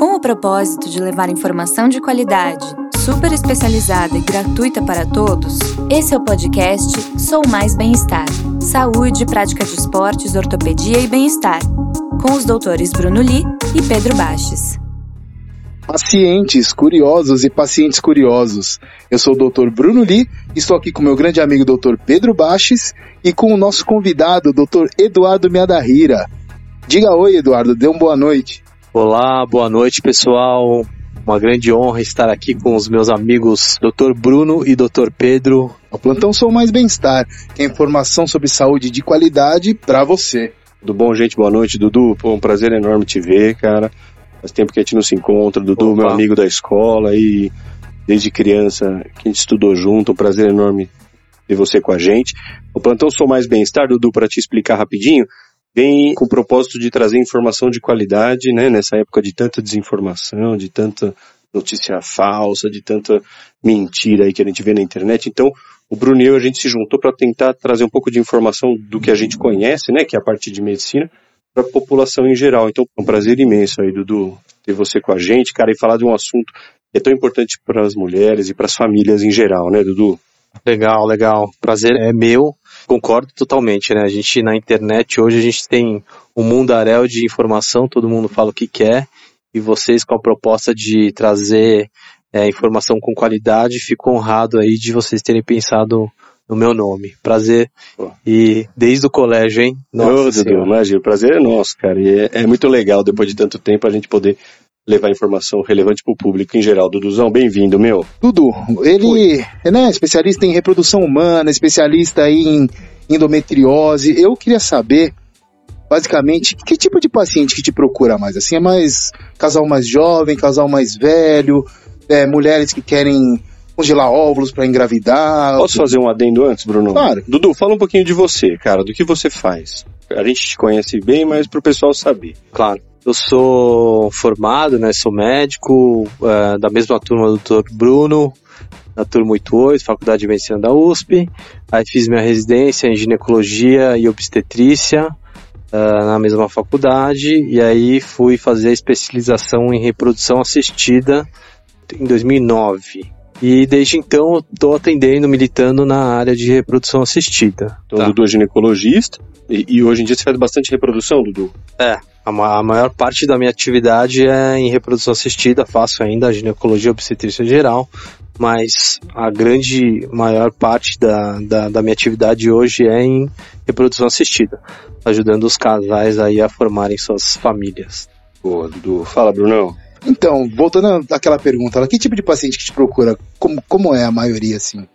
Com o propósito de levar informação de qualidade, super especializada e gratuita para todos, esse é o podcast Sou Mais Bem-Estar. Saúde, prática de esportes, ortopedia e bem-estar. Com os doutores Bruno Li e Pedro Baches. Pacientes curiosos e pacientes curiosos. Eu sou o Dr. Bruno Li, estou aqui com meu grande amigo Dr. Pedro Baches e com o nosso convidado, Dr. Eduardo Miadahira. Diga oi, Eduardo, dê uma boa noite. Olá, boa noite, pessoal. Uma grande honra estar aqui com os meus amigos Dr. Bruno e Dr. Pedro. O Plantão Sou Mais Bem-Estar, que é informação sobre saúde de qualidade para você. Tudo bom, gente? Boa noite, Dudu. Pô, um prazer enorme te ver, cara. Faz tempo que a gente não se encontra. Dudu, Opa. meu amigo da escola e desde criança que a gente estudou junto. Um prazer enorme ter você com a gente. O Plantão Sou Mais Bem-Estar, Dudu, para te explicar rapidinho, vem com o propósito de trazer informação de qualidade, né, nessa época de tanta desinformação, de tanta notícia falsa, de tanta mentira aí que a gente vê na internet. Então, o Bruno e eu, a gente se juntou para tentar trazer um pouco de informação do que a gente conhece, né, que é a parte de medicina, para a população em geral. Então, é um prazer imenso aí, Dudu, ter você com a gente, cara, e falar de um assunto que é tão importante para as mulheres e para as famílias em geral, né, Dudu? Legal, legal. Prazer é meu. Concordo totalmente, né? A gente na internet hoje a gente tem um mundaréu de informação, todo mundo fala o que quer, e vocês com a proposta de trazer é, informação com qualidade, fico honrado aí de vocês terem pensado no meu nome. Prazer. E desde o colégio, hein? Nossa, Dudu, imagina, o prazer é nosso, cara. E é, é, muito legal, depois de tanto tempo, a gente poder levar informação relevante para o público em geral. Duduzão, bem-vindo, meu. Dudu, ele é né, especialista em reprodução humana, especialista em endometriose. Eu queria saber, basicamente, que tipo de paciente que te procura mais? Assim, é mais casal mais jovem, casal mais velho, é, mulheres que querem congelar óvulos para engravidar. Posso fazer um adendo antes, Bruno? Claro. Dudu, fala um pouquinho de você, cara, do que você faz. A gente te conhece bem, mas para o pessoal saber. Claro. Eu sou formado, né? Sou médico, é, da mesma turma do Dr. Bruno, da turma 88, Faculdade de Medicina da USP. Aí fiz minha residência em ginecologia e obstetrícia uh, na mesma faculdade. E aí fui fazer a especialização em reprodução assistida em 2009. E desde então estou atendendo, militando na área de reprodução assistida. Então, tá. Dudu é ginecologista e, e, hoje em dia você faz bastante reprodução, Dudu? É, a, a, maior parte da minha atividade é em reprodução assistida, faço ainda a ginecologia obstetrícia geral, mas a grande maior parte da, da, da minha atividade hoje é em reprodução assistida, ajudando os casais aí a formarem suas famílias. Boa, Dudu. Fala, Brunão. Então, voltando àquela pergunta, que tipo de paciente que te procura? Como, como é a maioria, assim?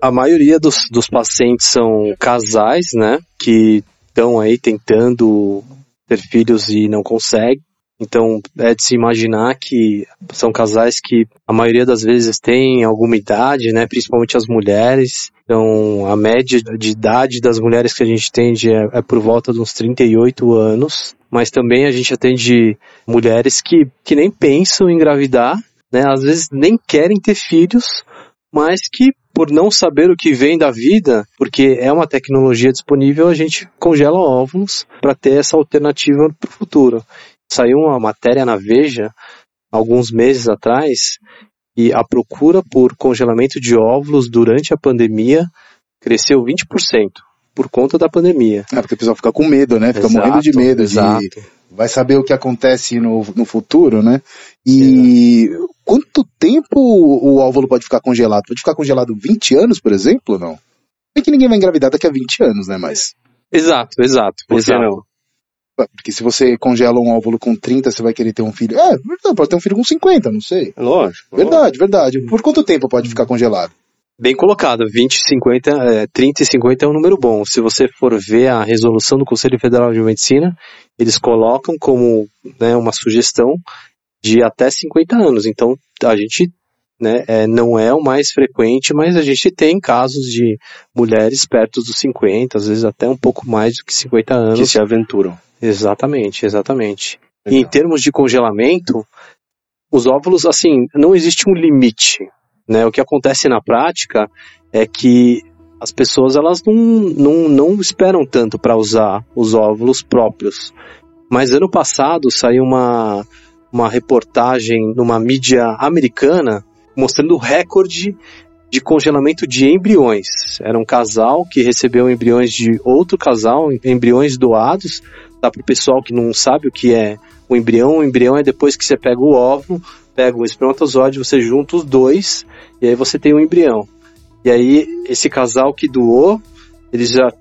A maioria dos, dos pacientes são casais, né? Que estão aí tentando ter filhos e não conseguem. Então, é de se imaginar que são casais que a maioria das vezes têm alguma idade, né? Principalmente as mulheres. Então, a média de idade das mulheres que a gente tende é, é por volta de uns 38 anos mas também a gente atende mulheres que, que nem pensam em engravidar, né? Às vezes nem querem ter filhos, mas que por não saber o que vem da vida, porque é uma tecnologia disponível, a gente congela óvulos para ter essa alternativa para o futuro. Saiu uma matéria na Veja alguns meses atrás e a procura por congelamento de óvulos durante a pandemia cresceu 20% por conta da pandemia. É, porque o pessoal fica com medo, né? Fica exato, morrendo de medo. Exato. De, vai saber o que acontece no, no futuro, né? E exato. quanto tempo o óvulo pode ficar congelado? Pode ficar congelado 20 anos, por exemplo, não? Bem que ninguém vai engravidar daqui a 20 anos, né? Mas... Exato, exato. Por que não? Porque se você congela um óvulo com 30, você vai querer ter um filho. É, pode ter um filho com 50, não sei. Lógico. Verdade, lógico. verdade. Por quanto tempo pode ficar congelado? Bem colocado, 20, 50, é, 30 e 50 é um número bom. Se você for ver a resolução do Conselho Federal de Medicina, eles colocam como né, uma sugestão de até 50 anos. Então, a gente né, é, não é o mais frequente, mas a gente tem casos de mulheres perto dos 50, às vezes até um pouco mais do que 50 anos. Que se aventuram. Exatamente, exatamente. E em termos de congelamento, os óvulos, assim, não existe um limite. Né? O que acontece na prática é que as pessoas elas não, não, não esperam tanto para usar os óvulos próprios. Mas ano passado saiu uma, uma reportagem numa mídia americana mostrando o recorde de congelamento de embriões. Era um casal que recebeu embriões de outro casal, embriões doados. Dá para o pessoal que não sabe o que é o embrião. O embrião é depois que você pega o óvulo, pega o espermatozoide, você junta os dois e aí você tem um embrião. E aí esse casal que doou, eles já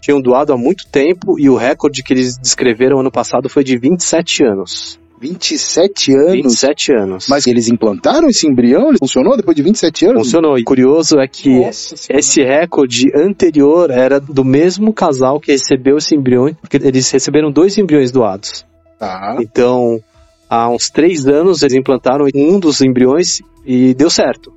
tinham doado há muito tempo e o recorde que eles descreveram ano passado foi de 27 anos. 27 anos? 27 anos. Mas eles implantaram esse embrião? Ele funcionou depois de 27 anos? Funcionou. E curioso é que Nossa, esse recorde anterior era do mesmo casal que recebeu esse embrião, porque eles receberam dois embriões doados. Tá. Então, há uns três anos eles implantaram um dos embriões e deu certo.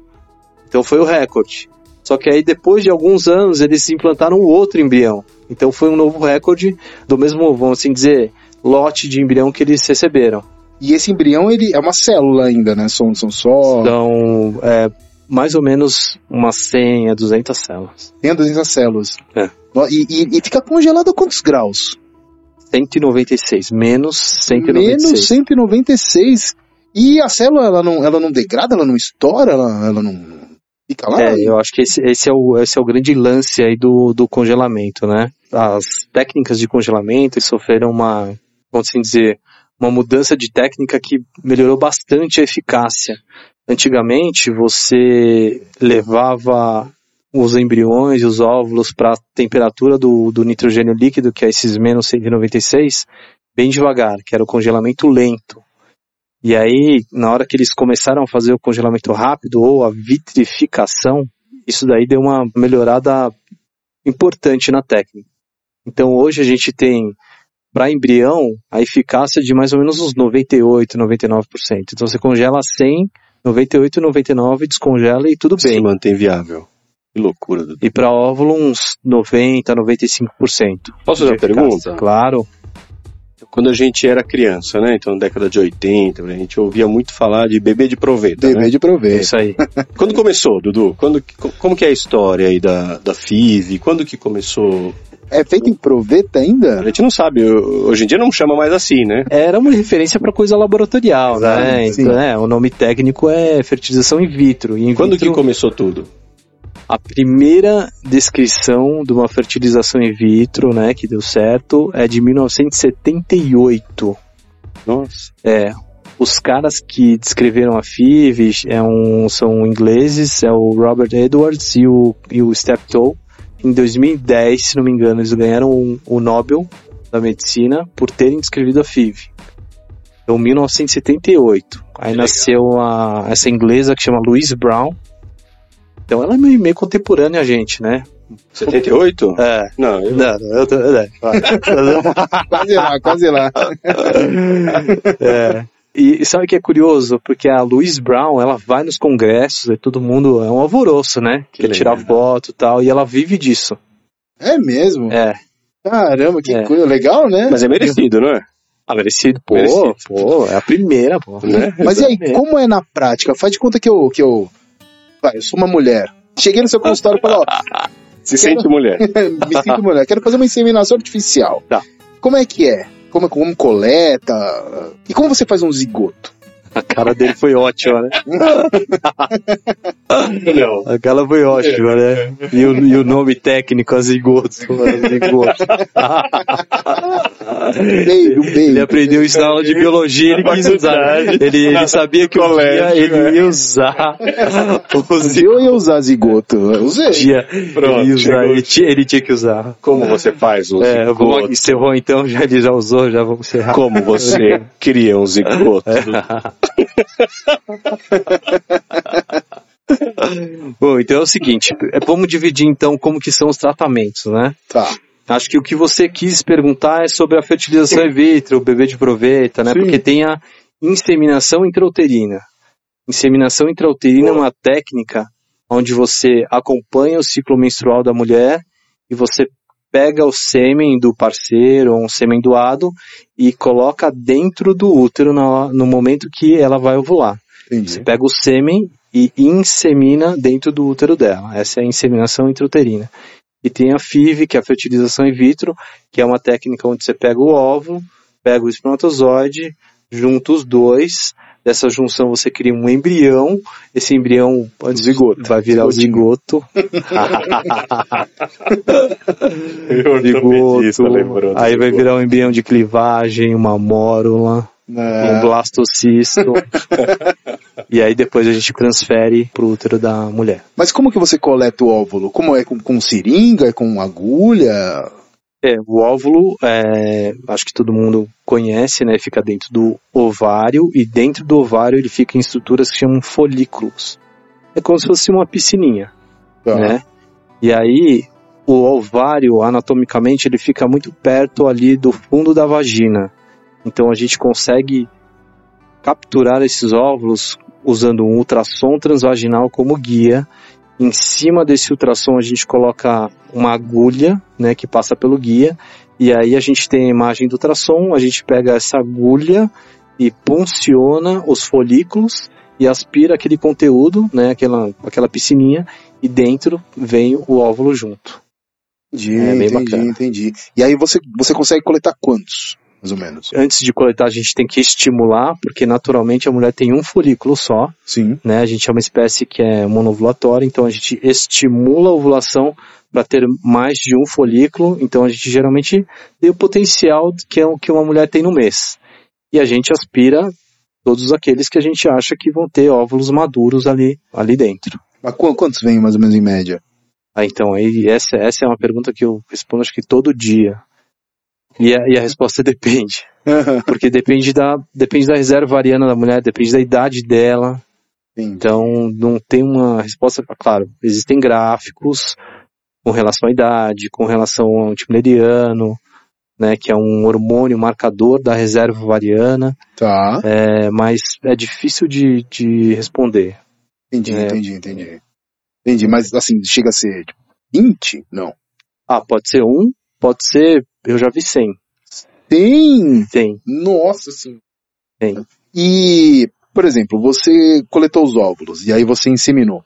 Então foi o recorde. Só que aí depois de alguns anos eles implantaram outro embrião. Então foi um novo recorde do mesmo, vamos assim dizer, lote de embrião que eles receberam. E esse embrião, ele é uma célula ainda, né? São, são só... São é, mais ou menos umas 100 a 200 células. 100 a 200 células. É. E, e, e fica congelado a quantos graus? 196, menos 196. Menos 196. E a célula, ela não, ela não degrada, ela não estoura, ela, ela não fica lá? É, eu acho que esse, esse, é, o, esse é o grande lance aí do, do congelamento, né? As técnicas de congelamento sofreram uma, vamos assim dizer, uma mudança de técnica que melhorou bastante a eficácia. Antigamente, você levava os embriões e os óvulos para a temperatura do, do nitrogênio líquido, que é esses menos 196, bem devagar, que era o congelamento lento. E aí, na hora que eles começaram a fazer o congelamento rápido ou a vitrificação, isso daí deu uma melhorada importante na técnica. Então hoje a gente tem para embrião, a eficácia de mais ou menos uns 98, 99%. Então você congela 100, 98, 99, descongela e tudo bem. Se mantém viável. Que loucura. E para óvulo uns 90, 95%. Posso fazer uma pergunta? Claro. Quando a gente era criança, né? Então, na década de 80, a gente ouvia muito falar de bebê de proveta. Bebê né? de proveta. Isso aí. Quando começou, Dudu? Quando, como que é a história aí da, da FIV? Quando que começou é feito em proveta ainda? A gente não sabe. Hoje em dia não chama mais assim, né? Era uma referência para coisa laboratorial, né? Então, é, o nome técnico é fertilização in vitro. In Quando vitro, que começou tudo? A primeira descrição de uma fertilização in vitro, né, que deu certo, é de 1978. Nossa. É. Os caras que descreveram a FIV é um, são ingleses, é o Robert Edwards e o, e o Steptoe em 2010, se não me engano, eles ganharam um, o Nobel da Medicina por terem descrevido a FIV. Então, 1978. Aí Legal. nasceu a, essa inglesa que chama Louise Brown. Então, ela é meio, meio contemporânea a gente, né? 78? É. Não, eu... não, eu tô, é. quase lá, quase lá. é. E sabe o que é curioso? Porque a Louise Brown, ela vai nos congressos e todo mundo é um alvoroço, né? Que Quer tirar foto e tal, e ela vive disso. É mesmo? É. Caramba, que é. coisa legal, né? Mas é merecido, não é? Ah, merecido, pô, merecido. pô, é a primeira, pô. Né? Mas e aí, como é na prática? Faz de conta que eu, que eu, vai, eu sou uma mulher. Cheguei no seu consultório e falei, ó, se quero... sente mulher. Me sinto mulher. Quero fazer uma inseminação artificial. Tá. Como é que é? como, como coleta? E como você faz um zigoto? A cara dele foi ótima, né? Não. A cara foi ótima, né? E o, e o nome técnico, azigoto. azigoto. Baby. Ele aprendeu isso na aula de biologia, ele quis usar. Ele, ele sabia que um dia ele ia usar. Eu ia usar zigoto. Eu usei. Dia, Pronto, ele, usar, ele, tinha, ele tinha que usar. Como você faz o é, zigoto? Vamos, encerrou então, já ele já usou, já vamos encerrar. Como você cria um zigoto? Bom, então é o seguinte, é, vamos dividir então como que são os tratamentos, né? Tá. Acho que o que você quis perguntar é sobre a fertilização in vitro, o bebê de proveta, né? Sim. Porque tem a inseminação intrauterina. Inseminação intrauterina é uma técnica onde você acompanha o ciclo menstrual da mulher e você pega o sêmen do parceiro ou um sêmen doado e coloca dentro do útero no, no momento que ela vai ovular. Entendi. Você pega o sêmen e insemina dentro do útero dela. Essa é a inseminação intrauterina. E tem a FIV, que é a fertilização in vitro, que é uma técnica onde você pega o óvulo, pega o espermatozoide, junta os dois, dessa junção você cria um embrião, esse embrião pode Zigoto. vai virar o zigoto. Ortopedista lembrou Aí vai zigoto. virar um embrião de clivagem, uma mórula, um É, blastocisto. e aí depois a gente transfere pro útero da mulher. Mas como que você coleta o óvulo? Como é com, com seringa? É com agulha? É, o óvulo, é, acho que todo mundo conhece, né? Fica dentro do ovário e dentro do ovário ele fica em estruturas que chamam folículos. É como se fosse uma piscininha, Tá. né? E aí o ovário, anatomicamente, ele fica muito perto ali do fundo da vagina. Então a gente consegue capturar esses óvulos usando um ultrassom transvaginal como guia. Em cima desse ultrassom a gente coloca uma agulha, né, que passa pelo guia, e aí a gente tem a imagem do ultrassom, a gente pega essa agulha e punciona os folículos e aspira aquele conteúdo, né, aquela, aquela piscininha, e dentro vem o óvulo junto. Entendi, É bem entendi, bacana. entendi. E aí você, você consegue coletar quantos, mais ou menos? Antes de coletar a gente tem que estimular, porque naturalmente a mulher tem um folículo só, Sim. né? A gente é uma espécie que é monovulatória, então a gente estimula a ovulação para ter mais de um folículo, então a gente geralmente tem o potencial que, é o que uma mulher tem no mês. E a gente aspira todos aqueles que a gente acha que vão ter óvulos maduros ali, ali dentro. Mas qu- quantos vem mais ou menos em média? Ah, então, aí essa, essa é uma pergunta que eu respondo acho que todo dia. E a, e a resposta é depende. Porque depende da, depende da reserva ariana da mulher, depende da idade dela, Entendi. Então, não tem uma resposta. Claro, existem gráficos com relação à idade, com relação ao antimileriano, né, que é um hormônio marcador da reserva ovariana, Tá. é, mas é difícil de, de responder. Entendi, É. entendi, entendi. Entendi, mas assim, chega a ser tipo, 20? Não. Ah, pode ser um, pode ser, eu já vi 100. Tem! Tem. Nossa senhora. Tem. E, por exemplo, você coletou os óvulos e aí você inseminou.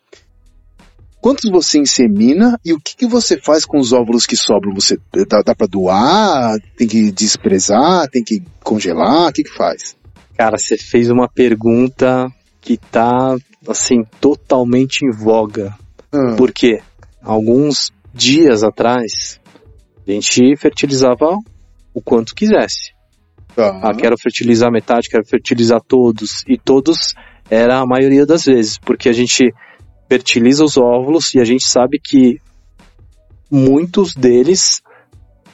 Quantos você insemina e o que, que você faz com os óvulos que sobram? Você dá, dá pra doar? Tem que desprezar? Tem que congelar? O que que faz? Cara, você fez uma pergunta que tá, assim, totalmente em voga. Ah, Porque alguns dias atrás a gente fertilizava o quanto quisesse. tá. Ah, quero fertilizar metade, quero fertilizar todos. E todos era a maioria das vezes, porque a gente fertiliza os óvulos e a gente sabe que muitos deles,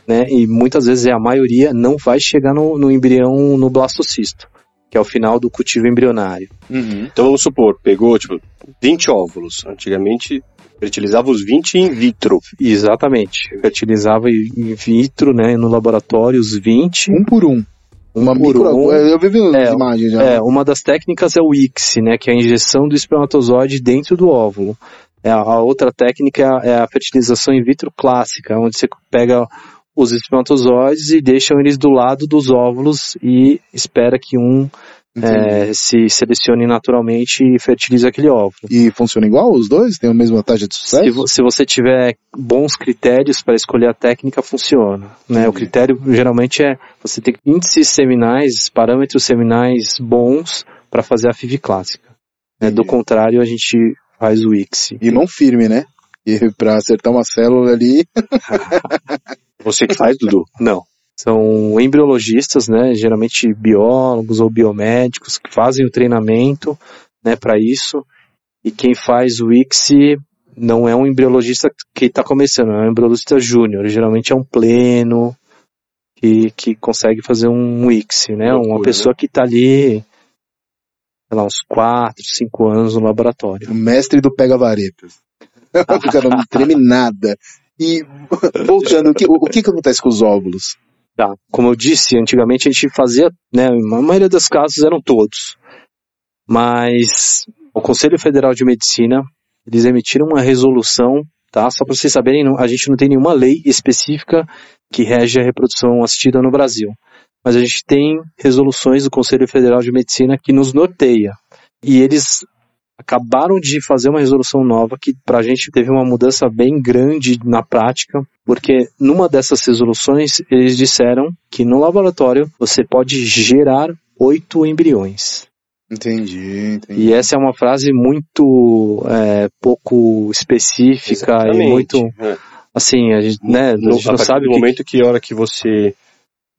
né, e muitas vezes é a maioria, não vai chegar no, no embrião no blastocisto, que é o final do cultivo embrionário. Uhum. Então vamos supor, pegou tipo 20 óvulos. Antigamente fertilizava os 20 in vitro. Exatamente. Fertilizava in vitro, né, no laboratório, os 20. Um por um. Uma por micro... um. Eu vi as É, imagens já. É, uma das técnicas é o ICSI, né, que é a injeção do espermatozoide dentro do óvulo. É, a outra técnica é a, é a fertilização in vitro clássica, onde você pega os espermatozoides e deixa eles do lado dos óvulos e espera que um é, se selecione naturalmente e fertilize aquele óvulo. E funciona igual os dois? Tem a mesma taxa de Se, sucesso? vo- se você tiver bons critérios para escolher a técnica, funciona. Né? O critério geralmente é você ter índices seminais, parâmetros seminais bons para fazer a FIV clássica. né? Do contrário, a gente faz o ICSI. E mão firme, né? E pra acertar uma célula ali. Você que faz, Dudu? Não. São embriologistas, né, geralmente biólogos ou biomédicos que fazem o treinamento, né, para isso. E quem faz o ICSI não é um embriologista que está começando, é um embriologista júnior. Geralmente é um pleno que, que consegue fazer um ICSI, né, Loucura, uma pessoa que está ali, sei lá, uns 4, 5 anos no laboratório. O mestre do pega-varetas. o cara não treme nada. E, voltando, o que, o que acontece com os óvulos? Tá. Como eu disse, antigamente a gente fazia, né, a maioria dos casos eram todos. Mas o Conselho Federal de Medicina, eles emitiram uma resolução, tá? Só para vocês saberem, a gente não tem nenhuma lei específica que rege a reprodução assistida no Brasil. Mas a gente tem resoluções do Conselho Federal de Medicina que nos norteia. E eles acabaram de fazer uma resolução nova que para a gente teve uma mudança bem grande na prática, porque numa dessas resoluções eles disseram que no laboratório você pode gerar oito embriões. Entendi, entendi. E essa é uma frase muito é, pouco específica Exatamente. e muito É. assim, a gente, né, a No- gente não sabe do o que, momento que a hora que você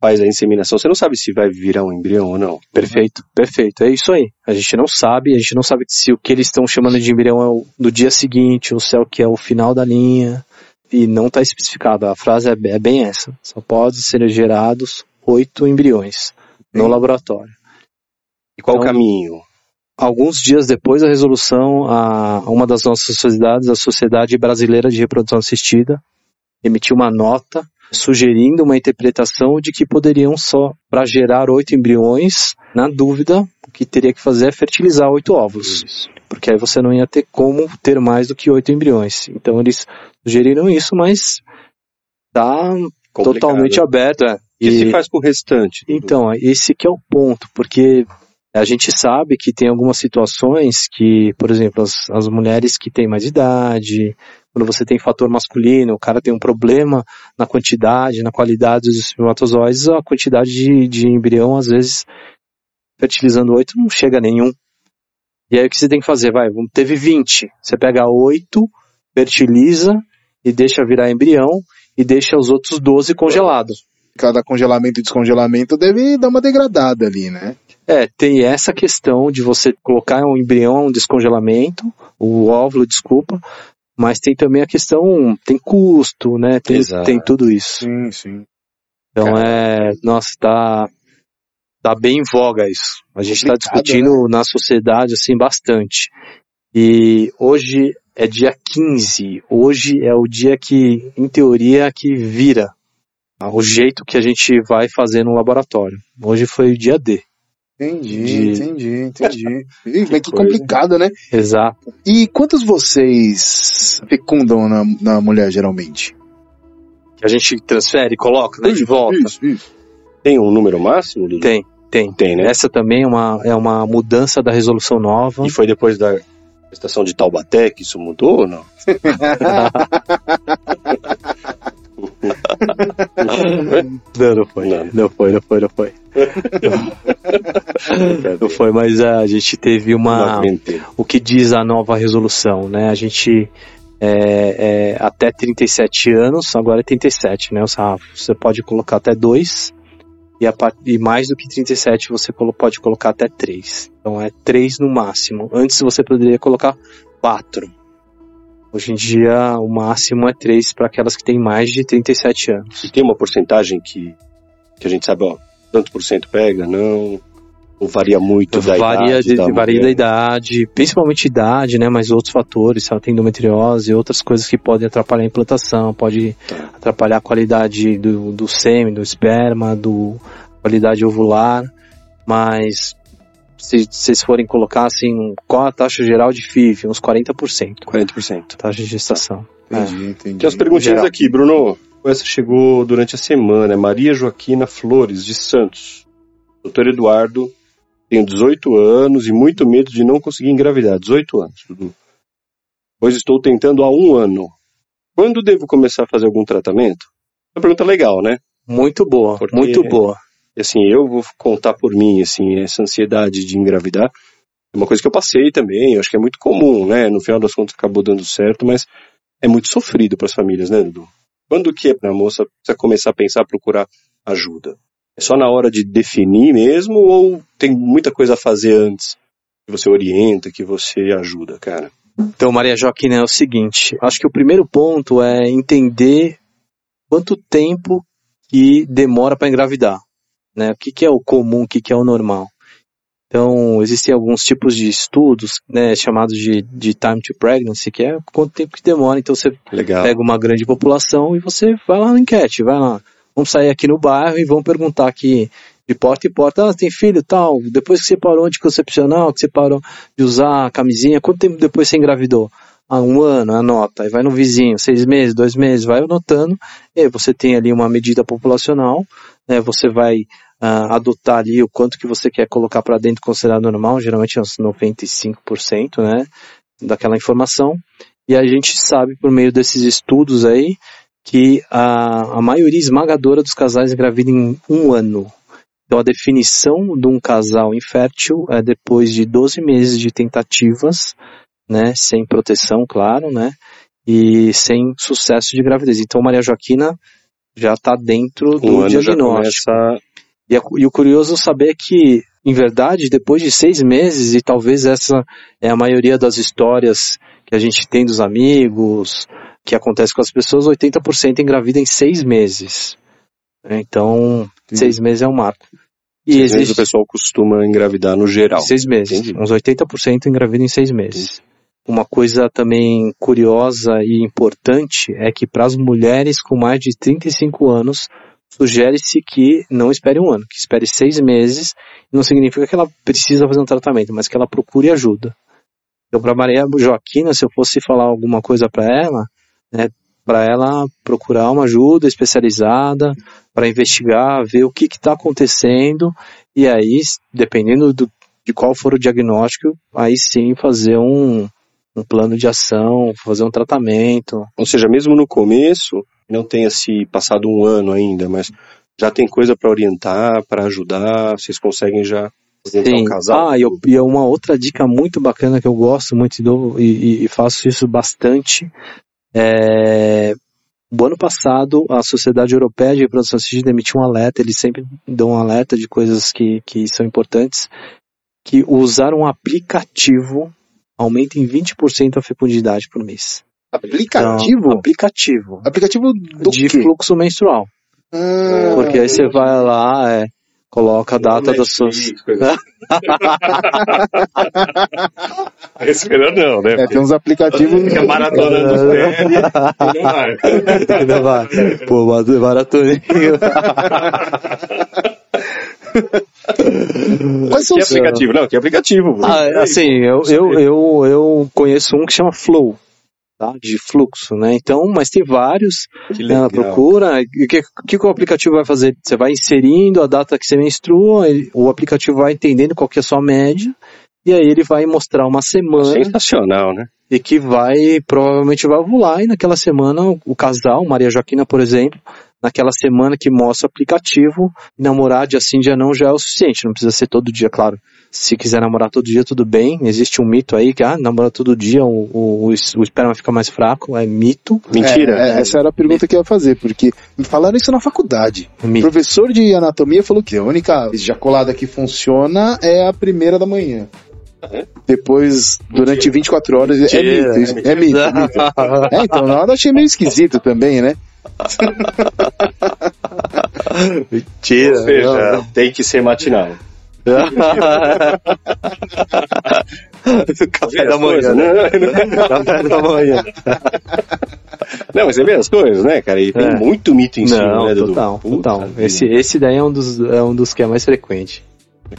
faz a inseminação, você não sabe se vai virar um embrião ou não. Perfeito, perfeito. É isso aí. A gente não sabe, a gente não sabe se o que eles estão chamando de embrião é o do dia seguinte ou se é o que é o final da linha. E não está especificado. A frase é, é bem essa. Só pode ser gerados oito embriões no Sim. laboratório. E qual Então- o caminho? Alguns dias depois da resolução, a, uma das nossas sociedades, a Sociedade Brasileira de Reprodução Assistida, emitiu uma nota sugerindo uma interpretação de que poderiam só, para gerar oito embriões, na dúvida, o que teria que fazer é fertilizar oito óvulos, porque aí você não ia ter como ter mais do que oito embriões. Então eles sugeriram isso, mas está Complicado. totalmente aberto. é. O que se faz com o restante? Então, esse que é o ponto, porque a gente sabe que tem algumas situações que, por exemplo, as, as mulheres que têm mais idade, quando você tem fator masculino, o cara tem um problema na quantidade, na qualidade dos espermatozoides, a quantidade de, de embrião, às vezes, fertilizando oito, não chega a nenhum. E aí o que você tem que fazer? Vai, teve 20, você pega oito, fertiliza e deixa virar embrião e deixa os outros 12 congelados. Cada congelamento e descongelamento deve dar uma degradada ali, né? É, tem essa questão de você colocar um embrião, um descongelamento, o óvulo, desculpa, mas tem também a questão, tem custo, né? Tem, Exato. tem tudo isso. Sim, sim. Então é, nossa, tá, tá bem em voga isso. A gente está discutindo na sociedade assim bastante. E hoje é dia 15. Hoje é o dia que, em teoria, que vira o jeito que a gente vai fazer no laboratório. Hoje foi o dia D. Entendi, De- entendi, entendi. Ih, que coisa. complicado, né? Exato. E quantos vocês fecundam na, na mulher, geralmente? Que a gente transfere, coloca, né, de volta. Isso, isso. Tem um número máximo, Dudu? Tem, tem. Tem, né? Essa também é uma, é uma mudança da resolução nova. E foi depois da estação de Taubaté que isso mudou ou não? Não, não foi. Não. Não foi, não foi, não foi. Não foi, mas ah, a gente teve uma. O que diz a nova resolução, né? A gente. É, é, até 37 anos, agora é 37, né? Ou seja, você pode colocar até 2 e, a e mais do que 37 você pode colocar até 3. Então é 3 no máximo. Antes você poderia colocar 4. Hoje em dia o máximo é 3 para aquelas que têm mais de 37 anos. E tem uma porcentagem que, que a gente sabe, ó, tanto por cento pega, não? Ou varia muito da varia idade de- da varia da idade, principalmente idade, né? Mas outros fatores, se ela tem endometriose, outras coisas que podem atrapalhar a implantação, pode Tá. atrapalhar a qualidade do, do sêmen, do esperma, do qualidade ovular, mas se vocês forem colocar assim, qual a taxa geral de FIV? Uns 40%, 40%. taxa de gestação. Entendi, entendi. Tem umas perguntinhas geral. aqui, Bruno. Essa chegou durante a semana. É Maria Joaquina Flores, de Santos. Doutor Eduardo, tenho 18 anos e muito medo de não conseguir engravidar. 18 anos, Dudu. Pois estou tentando há um ano. Quando devo começar a fazer algum tratamento? É uma pergunta legal, né? Muito boa, Porque- muito boa. Assim, eu vou contar por mim, assim, essa ansiedade de engravidar é uma coisa que eu passei também, eu acho que é muito comum, né? No final das contas acabou dando certo, mas é muito sofrido para as famílias, né, Dudu? Quando que a moça precisa começar a pensar, procurar ajuda? É só na hora de definir mesmo ou tem muita coisa a fazer antes? Que você orienta, que você ajuda, cara? Então, Maria Joaquina, é o seguinte, acho que o primeiro ponto é entender quanto tempo que demora para engravidar, né? O que, que é o comum, o que, que é o normal. Então, existem alguns tipos de estudos, né, chamados de, de time to pregnancy, que é quanto tempo que demora. Então, você Legal. pega uma grande população e você vai lá na enquete, vai lá. Vamos sair aqui no bairro e vamos perguntar aqui de porta em porta, ah, tem filho tal, depois que você parou anticoncepcional, que você parou de usar a camisinha, quanto tempo depois você engravidou? Ah, um ano, anota, aí vai no vizinho, seis meses, dois meses, vai anotando, e aí você tem ali uma medida populacional, né, você vai ah, adotar ali o quanto que você quer colocar para dentro considerado normal, geralmente é uns 95%, né, daquela informação, e a gente sabe por meio desses estudos aí que a, a maioria esmagadora dos casais engravida em um ano. Então a definição de um casal infértil é depois de 12 meses de tentativas, né, sem proteção, claro, né, e sem sucesso de gravidez. Então Maria Joaquina já está dentro do Um já diagnóstico. começa E, é e o curioso saber é que, em verdade, depois de seis meses, e talvez essa é a maioria das histórias que a gente tem dos amigos, que acontece com as pessoas, 80% engravida em seis meses. Então, seis meses é um marco. E Seis meses existe o pessoal costuma engravidar no geral. seis meses. Entendi. Uns 80% engravida em seis meses. Uma coisa também curiosa e importante é que para as mulheres com mais de 35 anos, sugere-se que não espere um ano, que espere seis meses. Não significa que ela precisa fazer um tratamento, mas que ela procure ajuda. Então, para Maria Joaquina, se eu fosse falar alguma coisa para ela, né, para ela procurar uma ajuda especializada, para investigar, ver o que está acontecendo, e aí, dependendo do, de qual for o diagnóstico, aí sim fazer um, um plano de ação, fazer um tratamento. Ou seja, mesmo no começo, não tenha se passado um ano ainda, mas já tem coisa para orientar, para ajudar, vocês conseguem já orientar o casal. Ah, e, eu, e é uma outra dica muito bacana que eu gosto muito dou- e- e faço isso bastante. É, o ano passado, a Sociedade Europeia de Reprodução Assistida emitiu um alerta, eles sempre dão um alerta de coisas que, que são importantes, que usar um aplicativo aumenta em 20% a fecundidade por mês. Aplicativo? Então, aplicativo. Aplicativo do de quê? fluxo menstrual. Ah, Porque aí você vai lá, é, coloca a data da sua. Esse melhor não, né? é, tem uns aplicativos. Fica maratonando série, não vai. Ainda vai. Pô, mas maratoninho. Quais são Que os aplicativo? Não, que aplicativo. Ah, assim, eu, eu, eu, eu conheço um que chama Flow, tá? De fluxo, né? Então, mas tem vários, que né? Procura, e o que, que, que o aplicativo vai fazer? Você vai inserindo a data que você menstrua, ele- o aplicativo vai entendendo qual que é a sua média, e aí ele vai mostrar uma semana Sensacional, né? e que vai, provavelmente vai ovular, e naquela semana o, o casal, Maria Joaquina, por exemplo, naquela semana que mostra o aplicativo, namorar dia sim, dia não já é o suficiente, não precisa ser todo dia, claro. Se quiser namorar todo dia, tudo bem. Existe um mito aí que, ah, namorar todo dia, o, o, o es- o esperma fica mais fraco, é mito. Mentira. É, é, essa era a pergunta que eu ia fazer, porque me falaram isso na faculdade. É O mito. professor de anatomia falou que a única ejaculada que funciona é a primeira da manhã. Depois, durante 24 horas, é Mentira, mito, isso, é mito, é mito. É, então, na hora eu achei meio esquisito também, né? Mentira. Ou seja, tem que ser matinal. Café da manhã, né? Café da manhã. Não, mas você vê as coisas, né, cara? E tem É. muito mito em cima, Não, né, Dudu? total, Puta total. Esse, esse daí é um dos, é um dos que é mais frequente.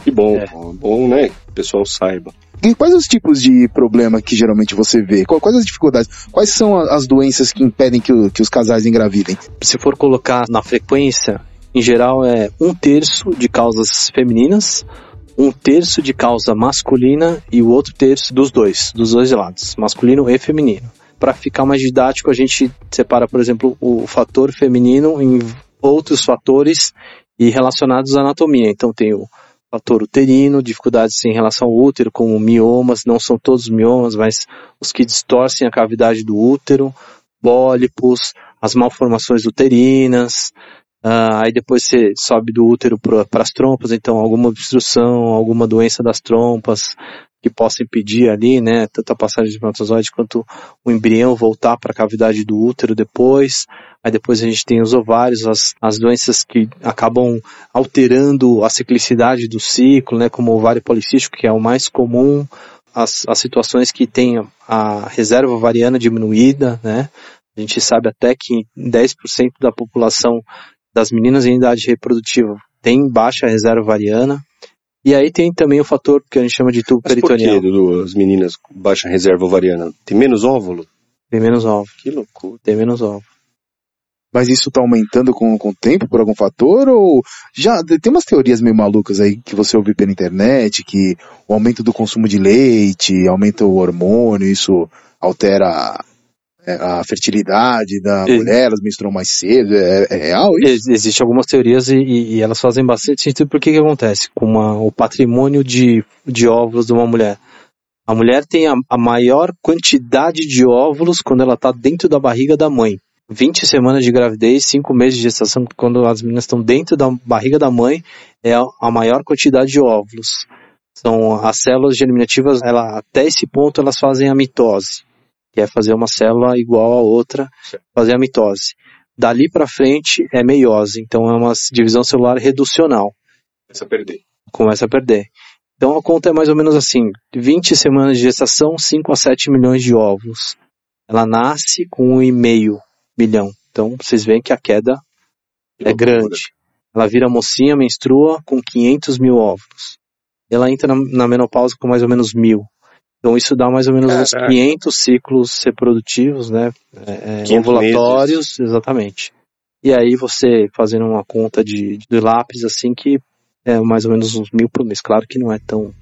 Que bom, É. bom, né? Que o pessoal saiba. E quais os tipos de problema que geralmente você vê? Quais as dificuldades? Quais são as doenças que impedem que, o- que os casais engravidem? se for colocar na frequência, em geral é um terço de causas femininas, um terço de causa masculina e o outro terço dos dois, dos dois lados, masculino e feminino. Para ficar mais didático, a gente separa, por exemplo, o fator feminino em outros fatores e relacionados à anatomia. Então tem o fator uterino, dificuldades em relação ao útero, como miomas, não são todos miomas, mas os que distorcem a cavidade do útero, pólipos, as malformações uterinas, ah, aí depois você sobe do útero para as trompas, então alguma obstrução, alguma doença das trompas que possa impedir ali, né, tanto a passagem de espermatozoide quanto o embrião voltar para a cavidade do útero depois. Aí depois a gente tem os ovários, as, as doenças que acabam alterando a ciclicidade do ciclo, né, como o ovário policístico, que é o mais comum, as, as situações que tem a reserva ovariana diminuída, né, a gente sabe até que 10% da população das meninas em idade reprodutiva tem baixa reserva ovariana. E aí tem também o fator que a gente chama de tubo Mas por peritoneal. que, Dudu, as meninas com baixa reserva ovariana? Tem menos óvulo? Tem menos óvulo, Que loucura. tem menos óvulo. Mas isso tá aumentando com, com o tempo por algum fator? Ou já tem umas teorias meio malucas aí que você ouve pela internet, que o aumento do consumo de leite, aumenta o hormônio, isso altera a fertilidade da mulher, elas menstruam mais cedo, é, é real isso? Ex Existem algumas teorias e, e, elas fazem bastante sentido porque que acontece com uma, o patrimônio de, de óvulos de uma mulher. A mulher tem a, a maior quantidade de óvulos quando ela está dentro da barriga da mãe. 20 semanas de gravidez, 5 meses de gestação, quando as meninas estão dentro da barriga da mãe, é a maior quantidade de óvulos. São as células germinativas, ela, até esse ponto elas fazem a mitose que é fazer uma célula igual a outra, fazer a mitose. Dali para frente é meiose, então é uma divisão celular reducional. Começa a perder. Começa a perder. Então a conta é mais ou menos assim: 20 semanas de gestação, 5 a 7 milhões de óvulos. Ela nasce com 1,5 milhão. Então vocês veem que a queda que é grande. Ela vira mocinha, menstrua com 500 mil óvulos. Ela entra na, na menopausa com mais ou menos mil. Então isso dá mais ou menos Caraca. uns 500 ciclos reprodutivos, né? É, é ovulatórios, exatamente. E aí você fazendo uma conta de, de lápis assim que é mais ou menos uns mil por mês. Claro que não é tão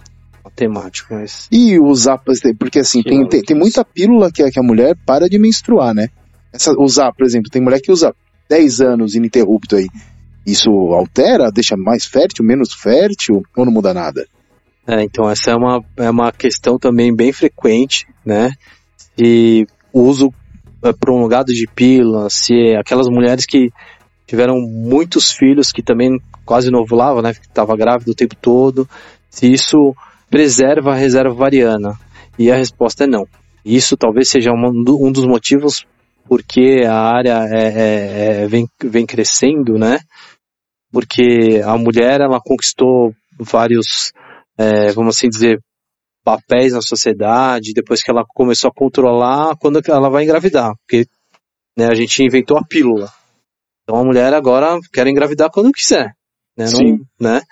matemático, mas... E usar, porque assim, tem, tem, tem, muita pílula que, que a mulher para de menstruar, né? Essa, usar, por exemplo, tem mulher que usa 10 anos ininterrupto aí. Isso altera, deixa mais fértil, menos fértil, ou não muda nada? É, então essa é uma, é uma questão também bem frequente, né? E o uso é, prolongado de pílulas, se aquelas mulheres que tiveram muitos filhos que também quase não ovulavam, né? Que estava grávida o tempo todo, se isso preserva a reserva variana. E a resposta é não. Isso talvez seja um dos motivos porque a área é, é, é, vem, vem crescendo, né? Porque a mulher ela conquistou vários é, vamos assim dizer, papéis na sociedade, depois que ela começou a controlar quando ela vai engravidar, porque né, a gente inventou a pílula. Então a mulher agora quer engravidar quando quiser, né? Não, Sim. né?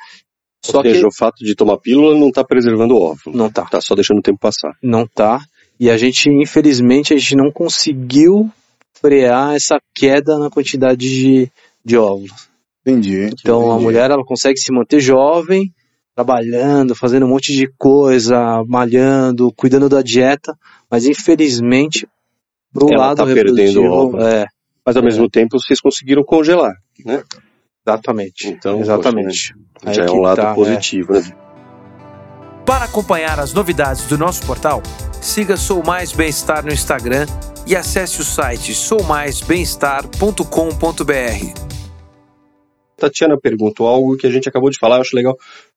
Só Ou seja, que, o fato de tomar pílula não está preservando o óvulo. Não está. Está só deixando o tempo passar. Não está. E a gente, infelizmente, a gente não conseguiu frear essa queda na quantidade de, de óvulos. Entendi. Então entendi. a mulher ela consegue se manter jovem, trabalhando, fazendo um monte de coisa, malhando, cuidando da dieta, mas infelizmente pro Ela lado tá perdendo o é, Mas ao É. mesmo tempo vocês conseguiram congelar, né? exatamente. Então, exatamente. poxa, já Aí é que um lado tá, positivo, né? Para acompanhar as novidades do nosso portal, siga Sou Mais Bem-Estar no Instagram e acesse o site soumaisbemestar.com.br. Tatiana perguntou algo que a gente acabou de falar, eu acho legal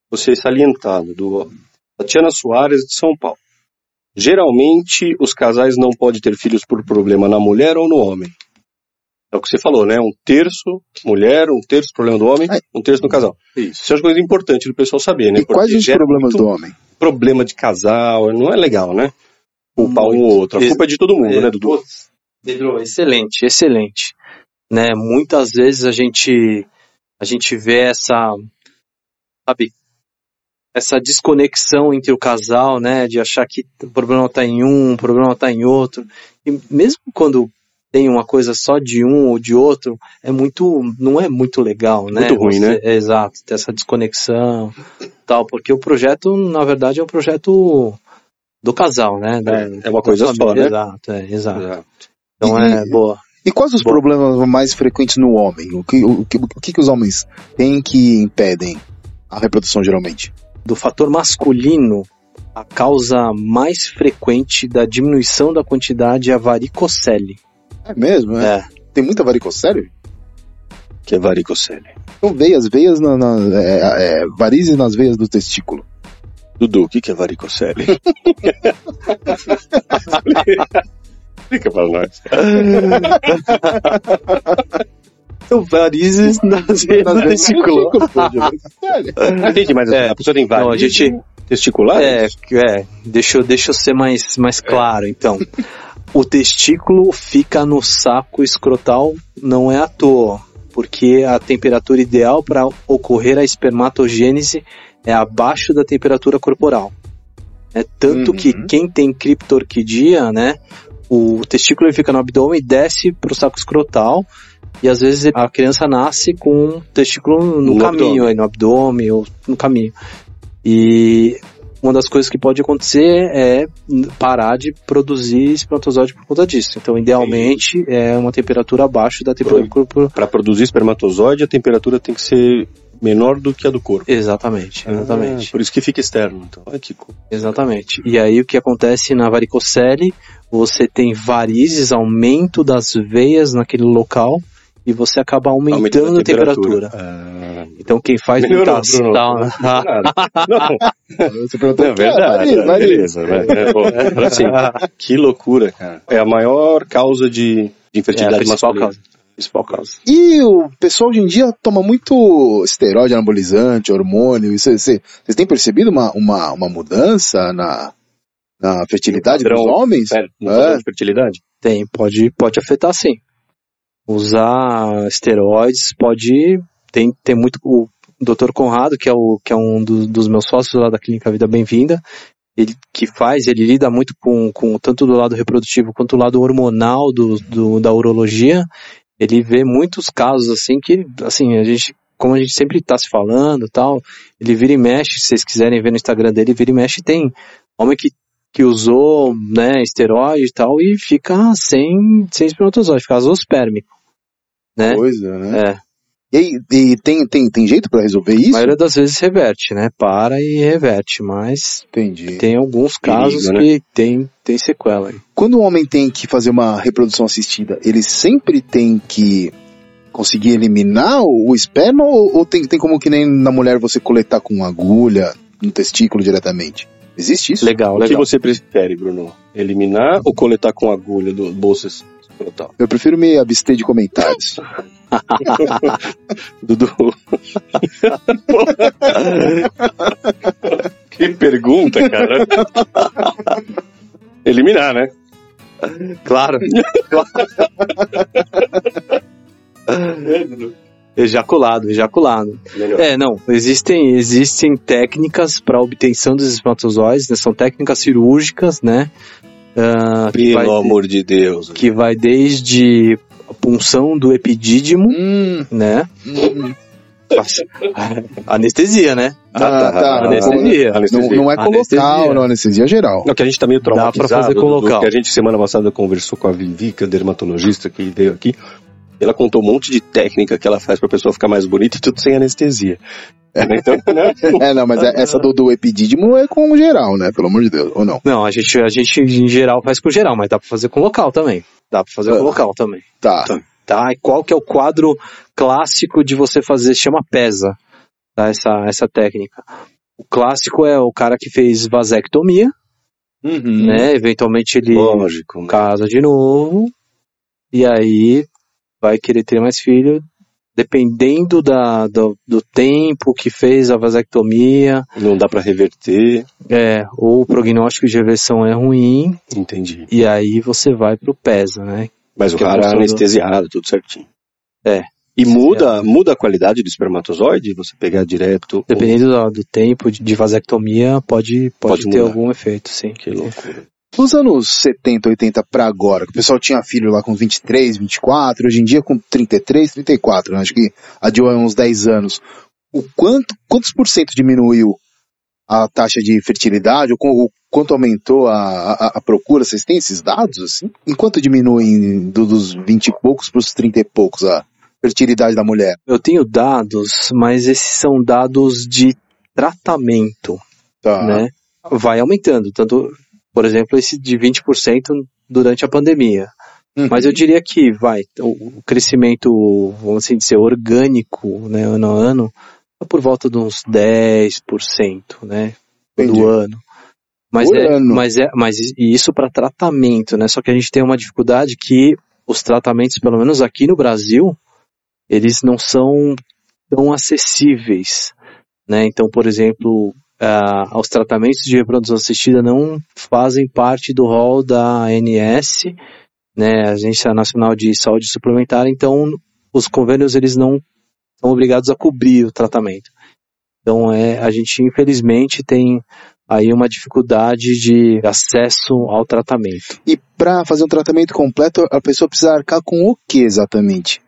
você salientado, do Tatiana Soares de São Paulo. Geralmente os casais não podem ter filhos por problema na mulher ou no homem. É o que você falou, né? Um terço mulher, um terço problema do homem, É. um terço no casal. Isso. Isso é uma coisa importante do pessoal saber, né? E quais Porque os gera problemas do homem? Problema de casal, não é legal, né? Culpar um ou outro. A culpa é de todo mundo, É, né, Dudu? Pedro, excelente, excelente. Né, muitas vezes a gente a gente vê essa sabe essa desconexão entre o casal, né, de achar que o problema está em um, o problema está em outro. E mesmo quando tem uma coisa só de um ou de outro, é muito não é muito legal, né? Muito ruim, né? é, exato, ter essa desconexão, tal, porque o projeto, na verdade, é um projeto do casal, né? Da- É, é uma coisa só, né? Exato, é, exato. Exato. Então E- é boa. E quais os Bom. problemas mais frequentes no homem? O que, o, que, o que que os homens têm que impedem a reprodução geralmente? Do fator masculino, a causa mais frequente da diminuição da quantidade é a varicocele. É mesmo, é? É. Tem muita varicocele? Que é varicocele. Então veias, veias, na, na, é, é, varizes nas veias do testículo. Dudu, o que que é varicocele? Explica pra nós. Varizes nas de varicocele. Entendi, mas É. a pessoa tem Não, a varizes gente- testiculares? É, é deixa, eu- deixa eu ser mais, mais claro, então. O testículo fica no saco escrotal não é à toa, porque a temperatura ideal para ocorrer a espermatogênese é abaixo da temperatura corporal. É tanto Uhum. que quem tem criptorquidia, né, o testículo ele fica no abdômen e desce para o saco escrotal, e às vezes a criança nasce com o testículo no, No caminho, abdômen. aí, no abdômen ou no caminho. E uma das coisas que pode acontecer é parar de produzir espermatozoide por conta disso. Então, idealmente, é uma temperatura abaixo da temperatura. Para produzir espermatozoide, a temperatura tem que ser menor do que a do corpo. Exatamente, exatamente. Ah, por isso que fica externo. Então, que. Exatamente. E aí o que acontece na varicocele, você tem varizes, aumento das veias naquele local e você acaba aumentando Aumenta a temperatura. Ah, Então quem faz Melhorou, muita Bruno. tal- não, Você perguntou, é verdade. varia, é, varia. Beleza, vai, é, bom, agora sim. Que loucura, cara. É a maior causa de, de É a infertilidade principal masculina. causa. Principal causa. E o pessoal hoje em dia toma muito esteroide anabolizante, hormônio. Isso, você- vocês têm percebido uma, uma, uma mudança na, na fertilidade No dos padrão. homens? Sério, É. padrão de fertilidade? Tem, pode, pode afetar sim. Usar esteroides pode. Tem, tem muito. O Dr. Conrado, que é, o, que é um do- dos meus sócios lá da Clínica Vida Bem-vinda, ele que faz, ele lida muito com, com tanto do lado reprodutivo quanto do lado hormonal do, do- da urologia. Ele vê muitos casos assim que, assim, a gente, como a gente sempre está se falando tal, ele vira e mexe, se vocês quiserem ver no Instagram dele, vira e mexe, tem homem que que usou, né, esteroide e tal, e fica sem, sem espermatozoide, fica azospérmico, né? Coisa, né? É, E, e tem, tem, tem jeito pra resolver a isso? maioria das vezes reverte, né? Para e reverte, mas Entendi. tem alguns Perigo, casos né? que tem, tem sequela aí. Quando o homem tem que fazer uma reprodução assistida, ele sempre tem que conseguir eliminar o, o esperma ou, ou tem, tem como que nem na mulher você coletar com agulha no testículo diretamente? Existe isso? Legal, O que você prefere, Bruno? Eliminar ou coletar com agulha do bolsa escrotal? Eu prefiro me abster de comentários. Dudu. que pergunta, cara. Eliminar, né? Claro. ejaculado, ejaculado. Melhor. É, não, existem, existem técnicas para obtenção dos espermatozoides, né? São técnicas cirúrgicas, né? Que, Pelo vai, amor de Deus. que vai desde a punção do epidídimo, hum, né? hum. Anestesia, né? Ah, tá. Anestesia. Não, não é Anestesia. colocar, não, anestesia geral. Não, que a gente tá meio Dá pra traumatizado. fazer com Dudu, local. Que a gente semana passada conversou com a Vivi, que é dermatologista que veio aqui. Ela contou um monte de técnica que ela faz pra pessoa ficar mais bonita e tudo sem anestesia. Então, né? É, não, mas é- essa do, do epidídimo é com geral, né? Pelo amor de Deus, ou não? Não, a gente, a gente em geral faz com geral, mas dá pra fazer com local também. Dá pra fazer Ah. com local também. Tá. Tá? E qual que é o quadro clássico de você fazer? Chama PESA, tá? Essa, essa técnica. O clássico é o cara que fez vasectomia, Uhum. né? Eventualmente ele Lógico. né? casa de novo, e aí vai querer ter mais filho, dependendo da, do, do tempo que fez a vasectomia, Não dá pra reverter. é, ou o prognóstico de reversão é ruim, Entendi. e aí você vai pro PESA, né? Mas o é cara é do- anestesiado, tudo certinho. É. E muda, muda a qualidade do espermatozoide? Você pegar direto? ou- Dependendo do, do tempo de, de vasectomia, pode, pode, Pode ter mudar. algum efeito, sim. Que loucura. Nos anos 70, 80 pra agora, que o pessoal tinha filho lá com 23, 24, hoje em dia com 33, 34, né? acho que adiou uns 10 anos. O quanto, quantos por cento diminuiu a taxa de fertilidade, ou, ou quanto aumentou a, a, a procura? Vocês têm esses dados, assim? Enquanto diminui do- dos 20 e poucos pros 30 e poucos a fertilidade da mulher? Eu tenho dados, mas esses são dados de tratamento, Tá. né? Vai aumentando, tanto, por exemplo, esse de 20% durante a pandemia. Uhum. Mas eu diria que vai, o crescimento, vamos assim dizer, orgânico, né, ano a ano, tá por volta de uns 10%, né, Entendi. do ano. Mas Por é, ano. mas é, mas isso para tratamento, né? Só que a gente tem uma dificuldade que os tratamentos, pelo menos aqui no Brasil, eles não são tão acessíveis, né? Então, por exemplo, ah, os tratamentos de reprodução assistida não fazem parte do rol da ANS, né? Agência Nacional de Saúde Suplementar. Então, os convênios eles não são obrigados a cobrir o tratamento. Então, é, a gente infelizmente tem aí uma dificuldade de acesso ao tratamento. E para fazer um tratamento completo, a pessoa precisa arcar com o que exatamente?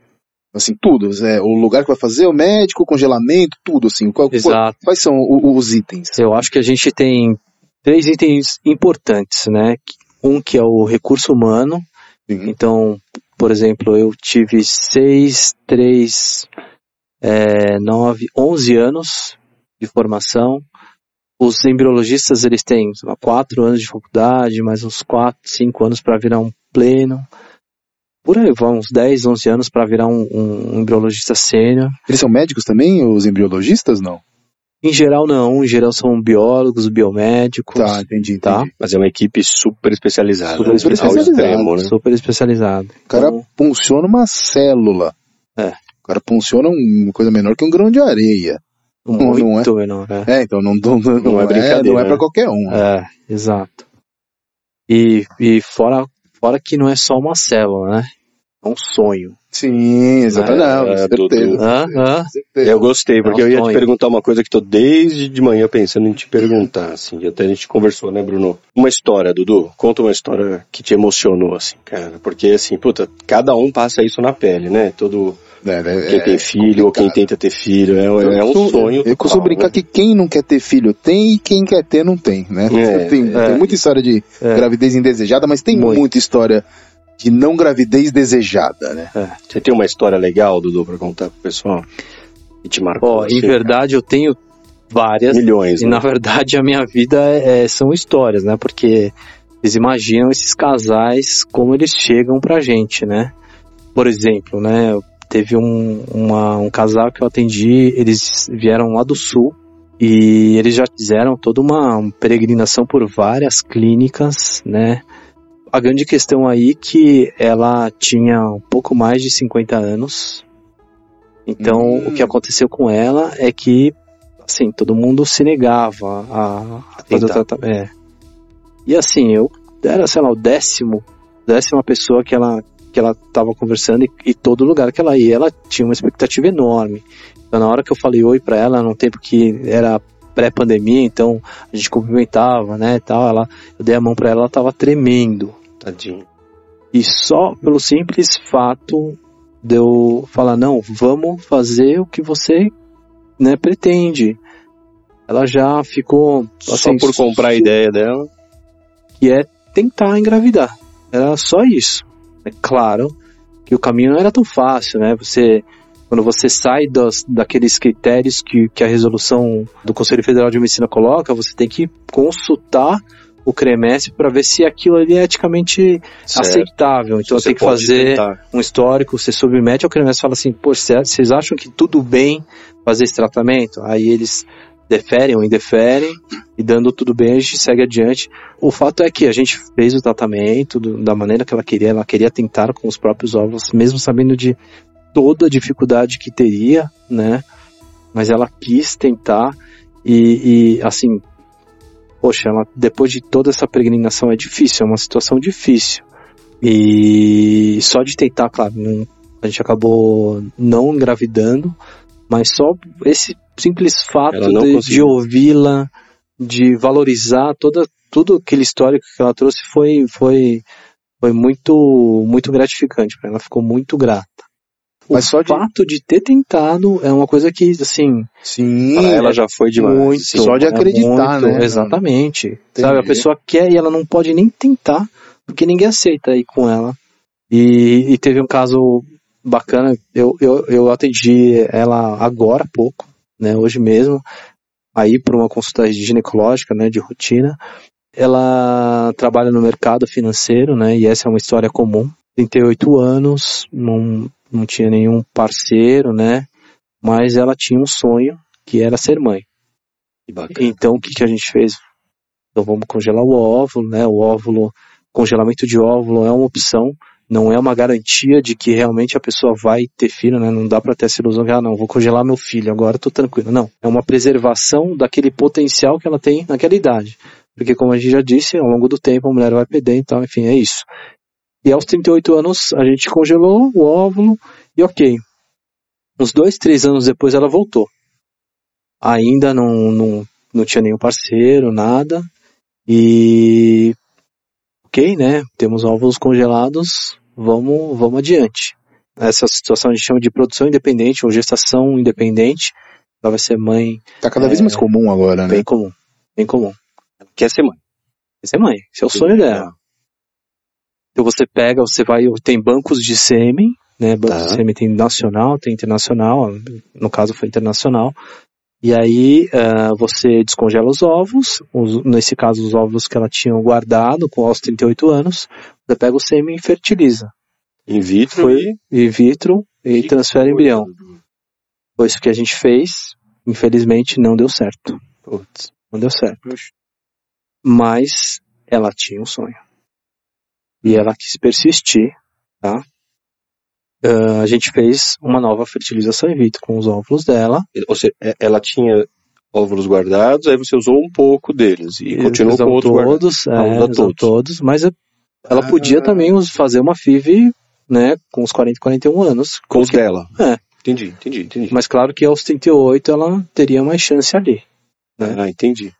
Assim, tudo. É, o lugar que vai fazer, o médico, o congelamento, tudo, assim. Qual, Exato. quais são o- os itens? Eu acho que a gente tem três itens importantes, né? Um que é o recurso humano. Sim. Então, por exemplo, eu tive seis, três, é, nove, onze anos de formação. Os embriologistas, eles têm lá, quatro anos de faculdade, mais uns quatro, cinco anos para virar um pleno. Por aí vão uns 10, 11 anos para virar um, um embriologista sênior. Eles são médicos também, os embriologistas, não? Em geral não, em geral são biólogos, biomédicos. Tá, entendi, Tá. entendi. Mas é uma equipe super especializada. Super né? especializada. Extremo, né? Super especializado. O cara Então, funciona uma célula. É. O cara funciona uma coisa menor que um grão de areia. não muito menor, né? É, então não, não, não, Não é é, brincadeira, não é né? pra qualquer um. É, exato. E, e fora, fora que não é só uma célula, né? É um sonho. Sim, exatamente. É, é, certeza. Eu gostei, porque É um eu ia te sonho. perguntar uma coisa que tô desde de manhã pensando em te perguntar, assim, até a gente conversou, né, Bruno? Uma história, Dudu, conta uma história que te emocionou, assim, cara, porque, assim, puta, cada um passa isso na pele, né, todo, É, né, quem é tem filho ou quem complicado. tenta ter filho, é, é um Eu sonho. Eu costumo total, brincar né? que quem não quer ter filho tem e quem quer ter não tem, né? É, tem, é. tem muita história de É. gravidez indesejada, mas tem Muito. muita história de não gravidez desejada, né? Você tem uma história legal, Dudu, pra contar pro pessoal? Que te marcou, Ó, em verdade eu tenho várias. milhões, E né? na verdade a minha vida é- são histórias, né? Porque vocês imaginam esses casais como eles chegam pra gente, né? Por exemplo, né? Teve um, uma- um casal que eu atendi, eles vieram lá do sul e eles já fizeram toda uma peregrinação por várias clínicas, né? A grande questão aí é que ela tinha um pouco mais de 50 anos. Então, Hum. o que aconteceu com ela é que assim, todo mundo se negava a, a fazer o tratamento. É. E assim, eu era, sei lá, o décimo, décima pessoa que ela que ela tava conversando e, e todo lugar que ela ia, ela tinha uma expectativa enorme. Então, na hora que eu falei oi pra ela, num tempo que era pré-pandemia, então a gente cumprimentava, né, tal, ela, eu dei a mão pra ela, ela tava tremendo. Tadinho. E só pelo simples fato de eu falar, não, vamos fazer o que você né, pretende. Ela já ficou Só assim, por comprar a ideia dela. que é tentar engravidar. Era só isso. É claro que o caminho não era tão fácil, né? Você quando você sai das, daqueles critérios que, que a resolução do Conselho Federal de Medicina coloca, você tem que consultar o CREMES para ver se aquilo ali é eticamente Certo. aceitável. Então Você tem que fazer tentar. um histórico, você submete ao CREMES e fala assim, pô, cê- vocês acham que tudo bem fazer esse tratamento? Aí eles deferem ou indeferem, e dando tudo bem, a gente segue adiante. O fato é que a gente fez o tratamento do- da maneira que ela queria, ela queria tentar com os próprios óvulos, mesmo sabendo de toda a dificuldade que teria, né? Mas ela quis tentar e, e, assim, poxa, ela, depois de toda essa peregrinação é difícil, é uma situação difícil. E só de tentar, claro, não- a gente acabou não engravidando, mas só esse simples fato de, de ouvi-la, de valorizar toda, tudo aquele histórico que ela trouxe foi, foi, foi muito, muito gratificante para ela, ficou muito grata. O Mas só de- fato de ter tentado é uma coisa que, assim, Sim. Pra ela já foi demais. muito. Só de é acreditar, muito, né? Exatamente. Sabe, a Entendi. pessoa quer e ela não pode nem tentar, porque ninguém aceita ir com ela. E, e teve um caso bacana, eu, eu, eu atendi ela agora há pouco, né, hoje mesmo, aí por uma consulta ginecológica, né, de rotina. Ela trabalha no mercado financeiro, né, e essa é uma história comum. 38 anos, não, não tinha nenhum parceiro, né, mas ela tinha um sonho que era ser mãe. Que bacana. Então, o que, que a gente fez? Então, vamos congelar o óvulo, né? O óvulo, congelamento de óvulo é uma opção, não é uma garantia de que realmente a pessoa vai ter filho, né? Não dá para ter essa ilusão que, ah, não, vou congelar meu filho, agora tô tranquilo. Não, é uma preservação daquele potencial que ela tem naquela idade. Porque, como a gente já disse, ao longo do tempo a mulher vai perder, então, enfim, é isso. E aos 38 anos a gente congelou o óvulo e ok. Uns dois, três anos depois ela voltou. Ainda não, não, não tinha nenhum parceiro, nada. E ok, né? Temos óvulos congelados, vamos, vamos adiante. Essa situação a gente chama de produção independente ou gestação independente. Ela vai ser mãe Tá cada vez mais comum agora, né? bem comum, bem comum. Ela quer ser mãe. Quer ser mãe. Esse é o sonho dela. Então você pega, você vai, tem bancos de sêmen, né? Bancos Tá. de sêmen tem nacional, tem internacional, no caso foi internacional. E aí ah, você descongela os ovos, os- nesse caso os ovos que ela tinha guardado com aos 38 anos, você pega o sêmen e fertiliza. In vitro Foi e... in vitro e Que transfere embrião. Foi isso que a gente fez, infelizmente não deu certo. Putz. Não deu certo. Mas ela tinha um sonho. E ela quis persistir, tá? Ah, a gente fez uma nova fertilização in vitro com os óvulos dela. Ou seja, é- ela tinha óvulos guardados, aí você usou um pouco deles e continuou com Usamos outro guardado. todos, é, Ah, usa usamos todos. todos, mas é- ela Ah. podia também fazer uma FIV, né, com os 40, 41 anos. Com os dela. É. Entendi, entendi, entendi. Mas claro que aos 38 ela teria mais chance ali. né? Ah, entendi.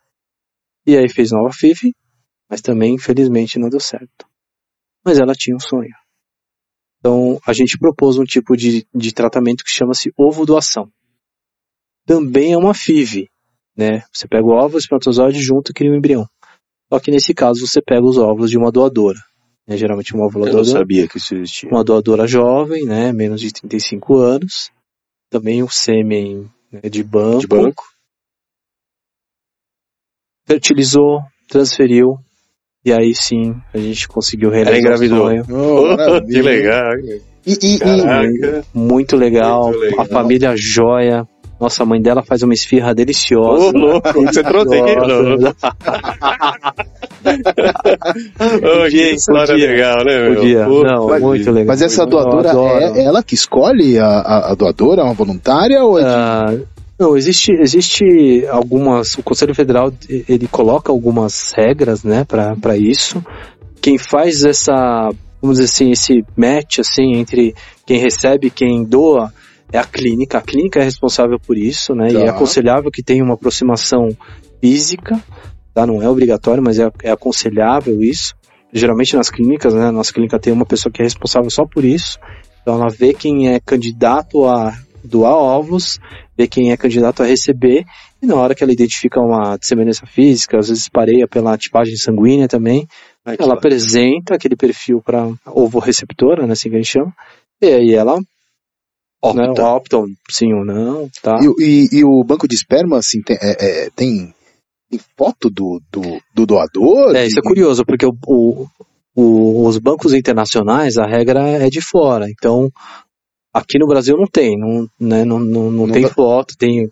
E aí fez nova FIV, mas também infelizmente não deu certo. Mas ela tinha um sonho. Então a gente propôs um tipo de, de tratamento que chama-se ovo doação. Também é uma FIV, né? Você pega o óvulo, o espermatozoide junto e cria um embrião. Só que nesse caso você pega os óvulos de uma doadora. Né? Geralmente uma óvula Eu não doadora, sabia que isso existia. uma doadora jovem, né? Menos de 35 anos. Também o sêmen né, de banco. De banco. fertilizou, transferiu, e aí sim a gente conseguiu realizar Ela engravidou. o sonho. Oh, maravilha. que legal. E, e- e-. Muito legal, Muito legal. a família joia. Nossa, a mãe dela faz uma esfirra Ô, deliciosa. louco, você trouxe aqui? Não. Deliciosa. Oh, que história podia. legal, né, meu? Podia. Pô, Não, mas- muito legal. mas essa doadora é ela que escolhe a, a, a doadora, uma voluntária ou é Ah, não, existe, existe algumas. O Conselho Federal ele coloca algumas regras, né, para isso. Quem faz essa, vamos dizer assim, esse match assim entre quem recebe e quem doa é a clínica. A clínica é responsável por isso, né? E é Tá. aconselhável que tenha uma aproximação física, tá? Não é obrigatório, mas é, é aconselhável isso. Geralmente nas clínicas, né? Nossa clínica tem uma pessoa que é responsável só por isso. Então ela vê quem é candidato a doar óvulos, vê quem é candidato a receber, e na hora que ela identifica uma disseminância física, às vezes pareia pela tipagem sanguínea também, ela apresenta aquele perfil para ovo-receptora, né, assim que a gente chama, e aí ela Opta. né, opta sim ou não, tá? E, e- e o banco de esperma, assim, tem, é- é- tem, tem foto do, do, do doador? É, isso é curioso, porque o, o- o- os bancos internacionais, a regra é de fora. Então, aqui no Brasil não tem, não, né, não, não, não Não tem dá- foto, tem,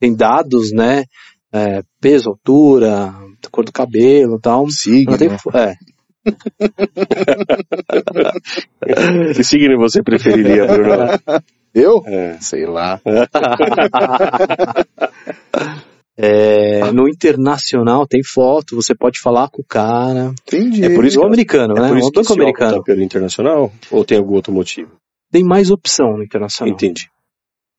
tem dados, né? é, peso, altura, cor do cabelo e tal. Signo. Não tem é. Que signo você preferiria, Bruno? Eu? É. Sei lá. É, no internacional tem foto, você pode falar com o cara. Entendi. É por isso o que- americano, É né? por isso o que banco se americano. opta pelo internacional? Ou tem algum outro motivo? Tem mais opção no internacional. Entendi,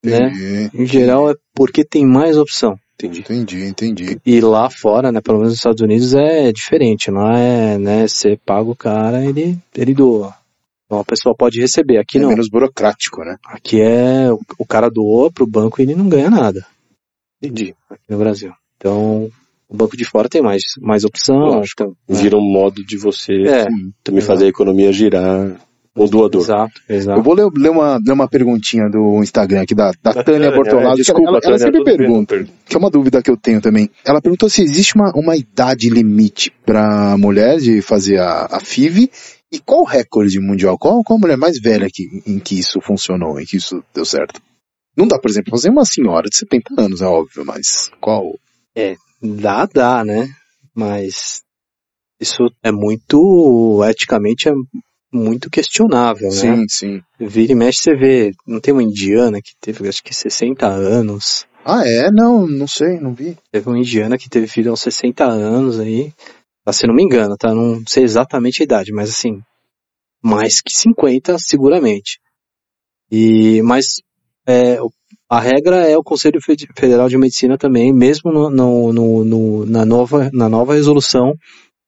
né? Entendi. Em geral é porque tem mais opção. entendi. Entendi, entendi. E lá fora, né, pelo menos nos Estados Unidos, é diferente. Lá é, né, você paga o cara, ele, ele doa. Então a pessoa pode receber. Aqui é não. menos burocrático, né? Aqui é, o, o cara doa pro banco e ele não ganha nada. Entendi. Aqui no Brasil. Então, o banco de fora tem mais, mais opção. Lógico. Então, Vira um modo de você é, também fazer a economia girar o doador. exato, Eu exato. vou ler, ler uma, ler uma perguntinha do Instagram aqui da, da Tânia Bortolado. que Desculpa, ela, ela Tânia, sempre pergunta, que é uma dúvida que eu tenho também. Ela perguntou se existe uma, uma idade limite para mulher de fazer a, a FIV e qual o recorde mundial? Qual, qual a mulher mais velha que, em que isso funcionou, em que isso deu certo? Não dá, por exemplo, fazer uma senhora de 70 anos, é óbvio, mas qual? Dá, dá, né? Mas isso é muito, eticamente, é muito questionável, né? Sim, sim. Vira e mexe, você vê, não tem uma indiana que teve, acho que 60 anos. Ah, é? Não, não sei, não vi. Teve uma indiana que teve filho aos 60 anos aí. Tá, se não me engano, tá? Não sei exatamente a idade, mas assim, mais que 50, seguramente. E, mas, é, a regra é o Conselho Fe- Federal de Medicina também, mesmo no, no- no- no- na, nova, na nova resolução,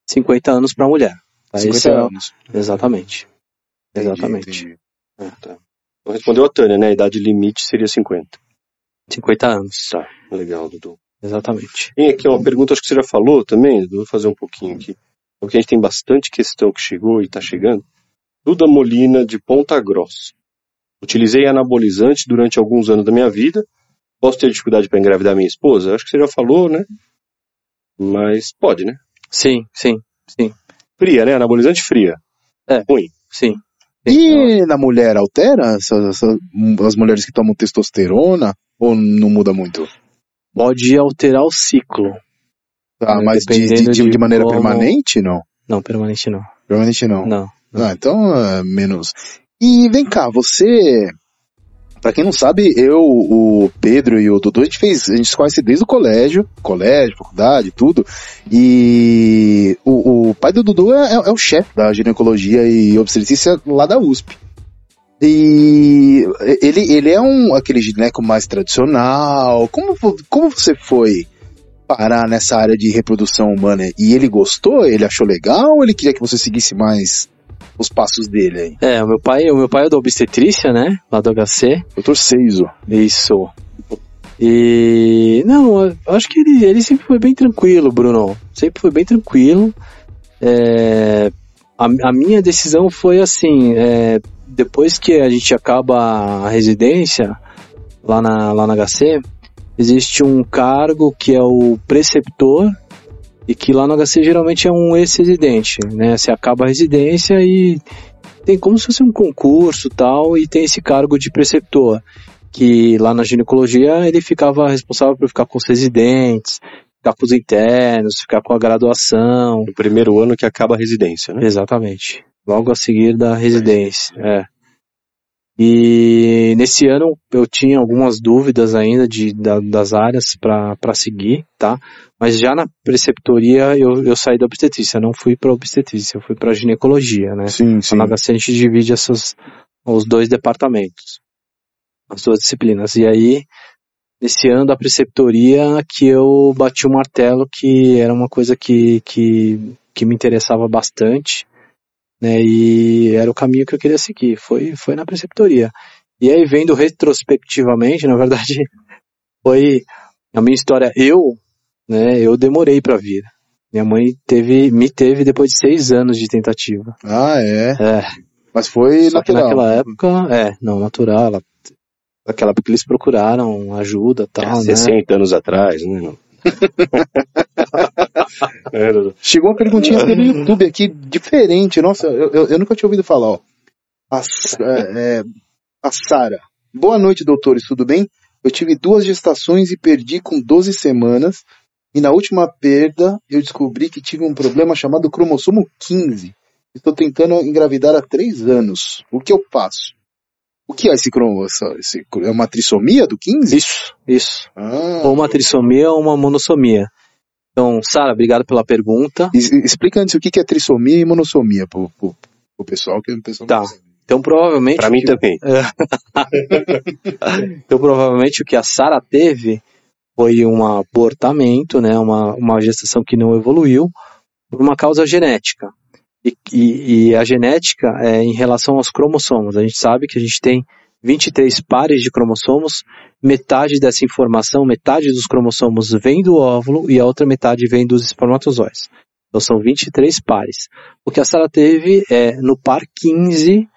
50 anos para mulher. Tá? 50 Esse é anos. Exatamente. Entendi, Exatamente. entendi. Então respondeu a Tânia, né? A idade limite seria 50. 50 anos. Tá, legal, Dudu. Exatamente. Tem aqui uma pergunta, acho que você já falou também, vou fazer um pouquinho aqui. Porque a gente tem bastante questão que chegou e está chegando. Duda Molina, de Ponta Grossa. Utilizei anabolizante durante alguns anos da minha vida. Posso ter dificuldade para engravidar minha esposa? Acho que você já falou, né? Mas pode, né? Sim, sim, sim. Fria, né? Anabolizante fria. É. Ruim. Sim. E na mulher altera essa- essa- as mulheres que tomam testosterona ou não muda muito? Pode alterar o ciclo. Tá, É, mas de, de, de de maneira como- permanente, não? Não, permanente não. Permanente não. Não. não. Ah, então é menos. E vem cá, você. Pra quem não sabe, eu, o Pedro e o Dudu, a gente fez. A gente se conhece desde o colégio, colégio, faculdade, tudo. E o, o pai do Dudu é, é- é o chefe da ginecologia e obstetrícia lá da USP. E ele, ele é um aquele gineco mais tradicional. Como, como você foi parar nessa área de reprodução humana? E ele gostou? Ele achou legal ou ele queria que você seguisse mais os passos dele aí? É, o meu pai, o meu pai é da obstetrícia, né? Lá do HC. Doutor Seizo. Isso. E não, eu acho que ele, ele sempre foi bem tranquilo, Bruno. Sempre foi bem tranquilo. É, a, a minha decisão foi assim, é, depois que a gente acaba a residência lá na, lá na HC, existe um cargo que é o preceptor e que lá no HC geralmente é um ex-residente, né? Você acaba a residência e tem como se fosse um concurso tal e tem esse cargo de preceptor que lá na ginecologia ele ficava responsável por ficar com os residentes, ficar com os internos, ficar com a graduação. No primeiro ano que acaba a residência, né? Exatamente. Logo a seguir da residência. É. E nesse ano eu tinha algumas dúvidas ainda de, da- das áreas para seguir, tá? Mas já na preceptoria eu, eu saí da obstetrícia, não fui para obstetrícia, eu fui para ginecologia, né? Sim, sim. Na HC a gente divide essas, os dois departamentos, as duas disciplinas. E aí, nesse ano da preceptoria, que eu bati o martelo, que era uma coisa que, que, que me interessava bastante, né? E era o caminho que eu queria seguir, foi, foi na preceptoria. E aí, vendo retrospectivamente, na verdade, foi a minha história. Eu, né, eu demorei para vir. Minha mãe teve, me teve depois de seis anos de tentativa. Ah, é. É, Mas foi só que natural. naquela época, é, não, natural, ela, naquela época eles procuraram ajuda e tal, né? 60 anos atrás, né? É. Chegou uma perguntinha pelo YouTube aqui, diferente. Nossa, eu, eu- eu nunca tinha ouvido falar, ó. A, é, é, a Sara. Boa noite, doutores, tudo bem? Eu tive duas gestações e perdi com 12 semanas. E na última perda, eu descobri que tive um problema chamado cromossomo 15. Estou tentando engravidar há três anos. O que eu faço? O que é esse cromossomo? Esse, é uma trissomia do 15? Isso, isso. Ah, Ou uma trissomia ou uma monossomia. Então, Sara, obrigado pela pergunta. Explica antes o que que é trissomia e monossomia pro, pro, pro pessoal que o pessoal Tá. Então, provavelmente. Pra mim também. Então, provavelmente o que a Sara teve foi um abortamento, né? Uma, uma gestação que não evoluiu por uma causa genética. E, e- e a genética é em relação aos cromossomos. A gente sabe que a gente tem 23 pares de cromossomos, metade dessa informação, metade dos cromossomos vem do óvulo e a outra metade vem dos espermatozoides. Então são 23 pares. O que a Sara teve é no par 15,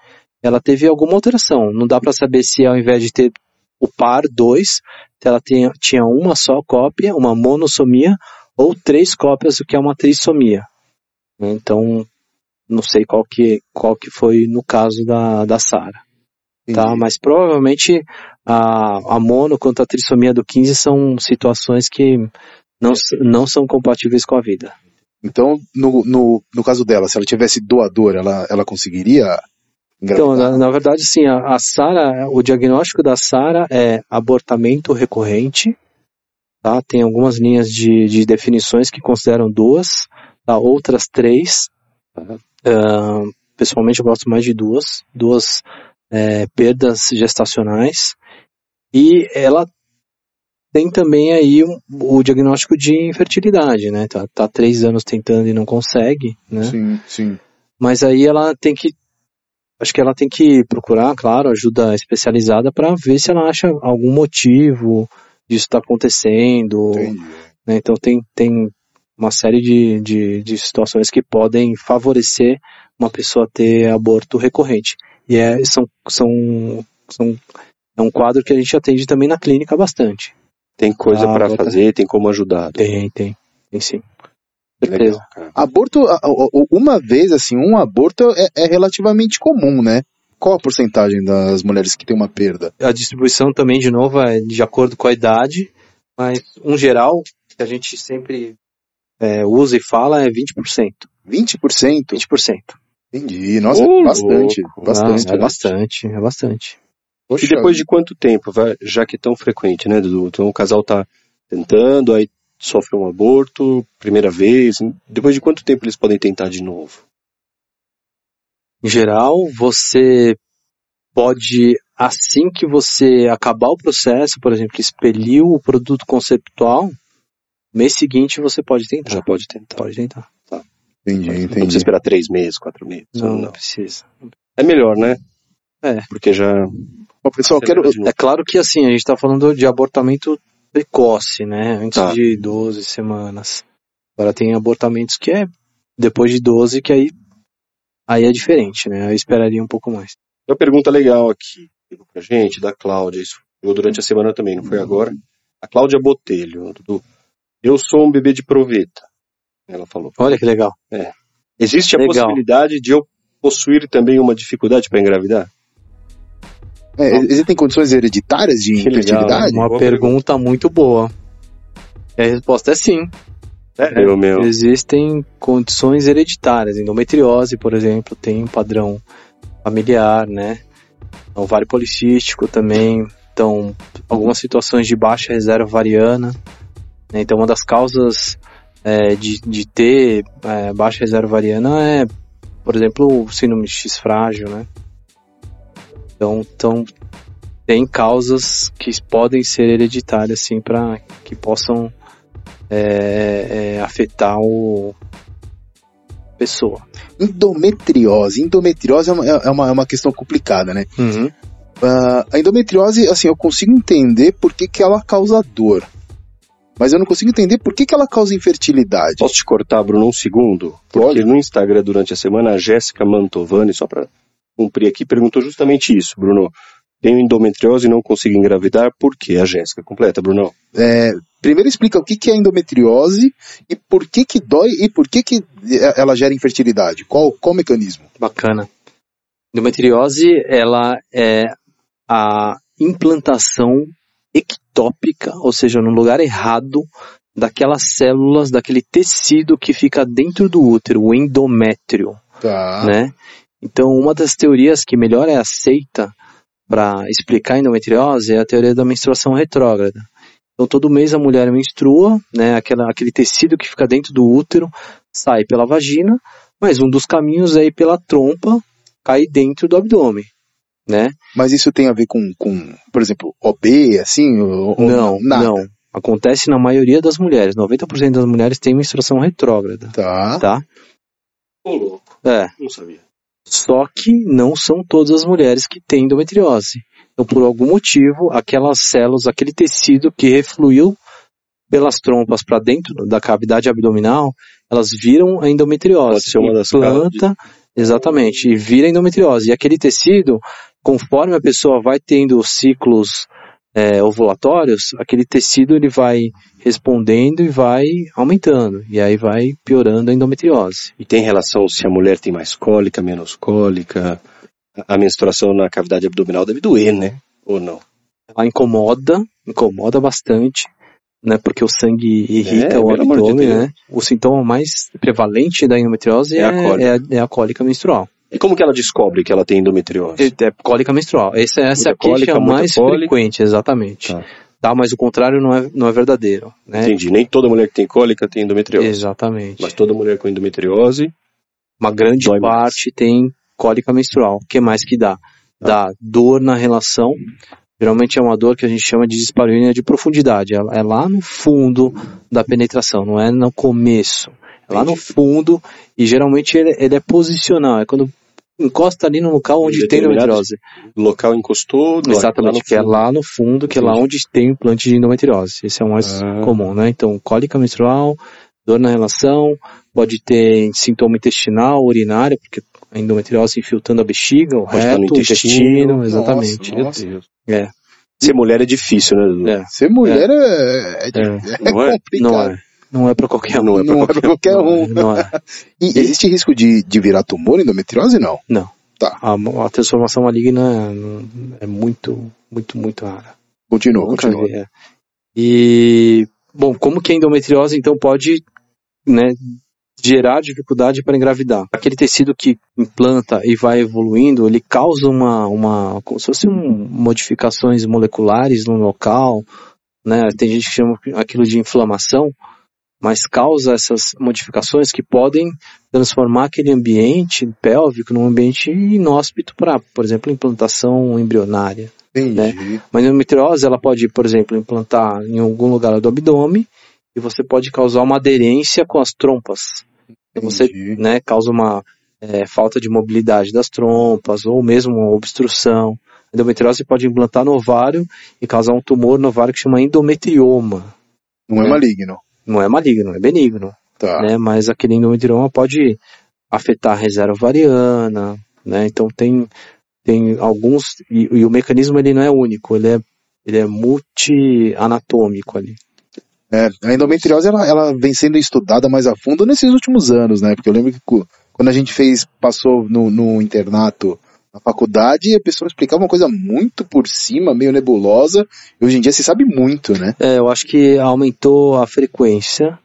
ela teve alguma alteração. Não dá para saber se ao invés de ter o par 2, se ela tinha, tinha uma só cópia, uma monossomia, ou três cópias, o que é uma trissomia. Então, não sei qual que, qual que foi no caso da, da Sara tá? Mas provavelmente a, a mono quanto a trissomia do 15 são situações que não, não são compatíveis com a vida. Então, no, no, no caso dela, se ela tivesse doador, ela, ela conseguiria Então, engravidar? na, na verdade, sim, a, a Sara, o diagnóstico da Sara é abortamento recorrente, tá? Tem algumas linhas de, de definições que consideram duas, tá? outras três. tá? Ah, pessoalmente, eu gosto mais de duas, duas é, perdas gestacionais. E ela tem também aí um- o diagnóstico de infertilidade, né? Tá, tá três anos tentando e não consegue, né? Sim, sim. Mas aí ela tem que. Acho que ela tem que procurar, claro, ajuda especializada para ver se ela acha algum motivo disso está acontecendo. Né? Então tem, tem uma série de, de, de situações que podem favorecer uma pessoa ter aborto recorrente. E é, são, são, são, é um quadro que a gente atende também na clínica bastante. Tem coisa ah, para fazer, tem como ajudar. Tem, tem, tem sim. Certeza. Legal, aborto, uma vez assim, um aborto é, é relativamente comum, né? Qual a porcentagem das mulheres que tem uma perda? A distribuição também, de novo, é de acordo com a idade, mas um geral que a gente sempre é, usa e fala é 20%. 20%? 20%. Entendi. Nossa, uh, é bastante. Bastante. Não, é bastante, é bastante. Poxa. E depois de quanto tempo, já que é tão frequente, né, Dudu? Então o casal tá tentando, aí sofre um aborto, primeira vez, depois de quanto tempo eles podem tentar de novo? Em geral, você pode, assim que você acabar o processo, por exemplo, expeliu o produto conceptual, mês seguinte você pode tentar. Já pode tentar. Pode tentar. Tá. Entendi, entendi. Não precisa esperar três meses, quatro meses. Não, não, precisa. É melhor, né? É. Porque já. Bom, pessoal, quero... É claro que assim, a gente está falando de abortamento precoce, né? Antes tá. de 12 semanas. Agora tem abortamentos que é depois de 12 que aí aí é diferente, né? Eu esperaria um pouco mais. Uma pergunta legal aqui pra gente, da Cláudia, isso durante a semana também, não foi agora. A Cláudia Botelho, do Eu sou um bebê de proveta, ela falou. Olha que legal. É. Existe a legal. possibilidade de eu possuir também uma dificuldade para engravidar? É, existem condições hereditárias de infertilidade? Uma pergunta muito boa. E a resposta é sim. É, meu, meu. Existem condições hereditárias. Endometriose, por exemplo, tem um padrão familiar, né? Ovário policístico também. Então, algumas situações de baixa reserva variana. Né? Então, uma das causas é, de, de ter é, baixa reserva variana é, por exemplo, o síndrome X frágil, né? Então, então tem causas que podem ser hereditárias, assim, para que possam é, é, afetar o pessoa. Endometriose. Endometriose é uma, é uma, é uma questão complicada, né? Uhum. Uh, a endometriose, assim, eu consigo entender por que, que ela causa dor. Mas eu não consigo entender por que, que ela causa infertilidade. Posso te cortar, Bruno, um segundo? Porque Pode. no Instagram, durante a semana, a Jéssica Mantovani, só para cumprir aqui, perguntou justamente isso, Bruno. Tenho endometriose e não consigo engravidar, por quê? A Jéssica, completa, Bruno. É, primeiro explica o que, que é endometriose e por que que dói e por que que ela gera infertilidade. Qual, qual o mecanismo? Bacana. Endometriose, ela é a implantação ectópica, ou seja, no lugar errado daquelas células, daquele tecido que fica dentro do útero, o endométrio. Tá. Né? Então, uma das teorias que melhor é aceita para explicar a endometriose é a teoria da menstruação retrógrada. Então, todo mês a mulher menstrua, né, aquela, aquele tecido que fica dentro do útero sai pela vagina, mas um dos caminhos é ir pela trompa, cair dentro do abdômen, né? Mas isso tem a ver com, com por exemplo, OB, assim? Ou, não, nada? não. Acontece na maioria das mulheres. 90% das mulheres têm menstruação retrógrada. Tá. Tá? Ô, louco. É. Não sabia. Só que não são todas as mulheres que têm endometriose. Então, por algum motivo, aquelas células, aquele tecido que refluiu pelas trompas para dentro da cavidade abdominal, elas viram a endometriose. Pode ser uma das planta, de... exatamente, e vira endometriose. E aquele tecido, conforme a pessoa vai tendo ciclos é, ovulatórios, aquele tecido ele vai respondendo e vai aumentando. E aí vai piorando a endometriose. E tem relação se a mulher tem mais cólica, menos cólica? A menstruação na cavidade abdominal deve doer, né? Ou não? Ela incomoda, incomoda bastante, né? Porque o sangue irrita é, o abdômen, de né? O sintoma mais prevalente da endometriose é, é, a, cólica. É, a, é a cólica menstrual. E como que ela descobre que ela tem endometriose? É, é cólica menstrual. Essa, essa é a queixa mais cólica. frequente, exatamente. Tá. tá. mas o contrário não é, não é verdadeiro. Né? Entendi. Nem toda mulher que tem cólica tem endometriose. Exatamente. Mas toda mulher com endometriose. Uma grande parte mais. tem cólica menstrual. O que mais que dá? Tá. Dá dor na relação. Geralmente é uma dor que a gente chama de dispareunia de profundidade. É lá no fundo da penetração, não é no começo. É lá no fundo e geralmente ele, ele é posicional. É quando encosta ali no local onde tem endometriose. O local encostou. no- Exatamente, lá no que é fundo. lá no fundo, que é lá Entendi. onde tem implante de endometriose. Esse é o mais Ah. comum, né? Então, cólica menstrual, dor na relação, pode ter sintoma intestinal, urinário, porque a endometriose infiltrando a bexiga, o Pode reto, o intestino. intestino, exatamente. Nossa, nossa. É. Ser mulher é difícil, né? É. Ser mulher é, é, É. é Não é? complicado. Não é. Não é pra qualquer um. Não é pra Não é qualquer qualquer um. Não é. E existe risco de, de virar tumor endometriose? Não. A, a transformação maligna é, é muito, muito, muito rara. Continua, Nunca continua. vi, é. E, bom, como que a endometriose, então, pode, né, gerar dificuldade para engravidar? Aquele tecido que implanta e vai evoluindo, ele causa uma, uma como se fossem um, modificações moleculares no local, né, tem gente que chama aquilo de inflamação, mas causa essas modificações que podem transformar aquele ambiente pélvico num ambiente inóspito para, por exemplo, implantação embrionária. Entendi. Mas a endometriose, ela pode, por exemplo, implantar em algum lugar do abdômen e você pode causar uma aderência com as trompas. Então você Entendi. né, causa uma é, falta de mobilidade das trompas ou mesmo uma obstrução. A endometriose pode implantar no ovário e causar um tumor no ovário que chama endometrioma. Não é, É. maligno. Não é maligno, é benigno, Tá. né? Mas aquele endometrioma pode afetar a reserva ovariana, né? Então tem tem alguns e, e o mecanismo ele não é único, ele é ele é multi-anatômico ali. É, a endometriose ela, ela vem sendo estudada mais a fundo nesses últimos anos, né? Porque eu lembro que quando a gente fez, passou no, no internato na faculdade, a pessoa explicava uma coisa muito por cima, meio nebulosa, e hoje em dia se sabe muito, né? É, eu acho que aumentou a frequência,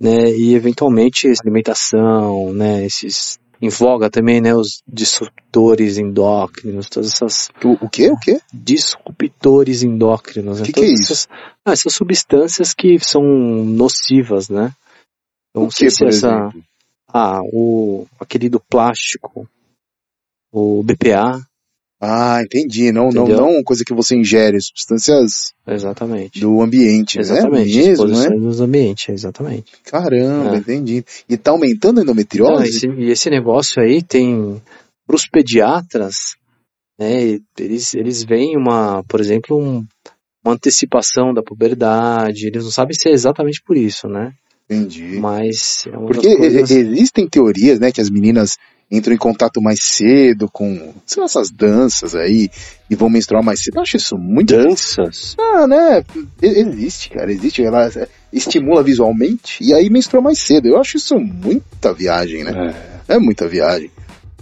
né? E eventualmente essa alimentação, né? Esses em voga também, né? Os disruptores endócrinos, todas essas O, o quê? O quê? disruptores endócrinos. né? Que que Todas é isso? Essas, ah, essas substâncias que são nocivas, né? Eu não o que, se por essa. exemplo? Ah, o aquele do plástico, o BPA, Ah, entendi. Não, não, Entendeu? não coisa que você ingere, substâncias exatamente. do ambiente, Exatamente, né? Mesmo, né? dos ambientes, exatamente. Caramba, É. entendi. E tá aumentando a Não, endometriose? esse, e esse negócio aí tem para os pediatras, né? Eles eles veem uma, por exemplo, um- uma antecipação da puberdade. Eles não sabem se é exatamente por isso, né? Entendi. Mas é Porque coisas... existem teorias, né, que as meninas entram em contato mais cedo com sei lá, essas danças aí e vão menstruar mais cedo. Eu acho isso muito. Danças? Ah, né? Existe, cara, existe. Ela estimula visualmente e aí menstrua mais cedo. Eu acho isso muita viagem, né? É, muita viagem.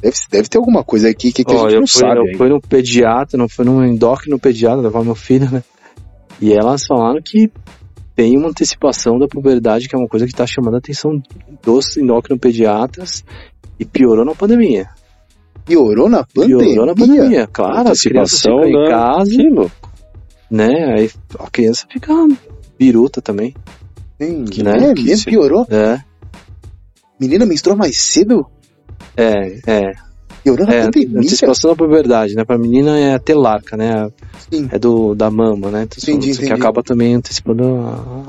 Deve, deve ter alguma coisa aqui que, que a Ó, gente não fui, sabe. eu fui no pediatra, não fui num endócrino pediatra, levar meu filho, né? E elas falaram que tem uma antecipação da puberdade, que é uma coisa que está chamando a atenção dos endócrino pediatras e piorou na pandemia. Piorou na pandemia. Piorou na pandemia, claro. Crianças Antecipação ficam em casa, Que louco. né? Aí a criança fica biruta também. Entendi. Né? É, piorou. É, Menina menstrua mais cedo? é, é. Piorou na É, pandemia. antecipação da puberdade, né? Pra menina é a telarca, né? Sim. É do, da mama, né? Então, Entendi, isso que entendi. acaba também antecipando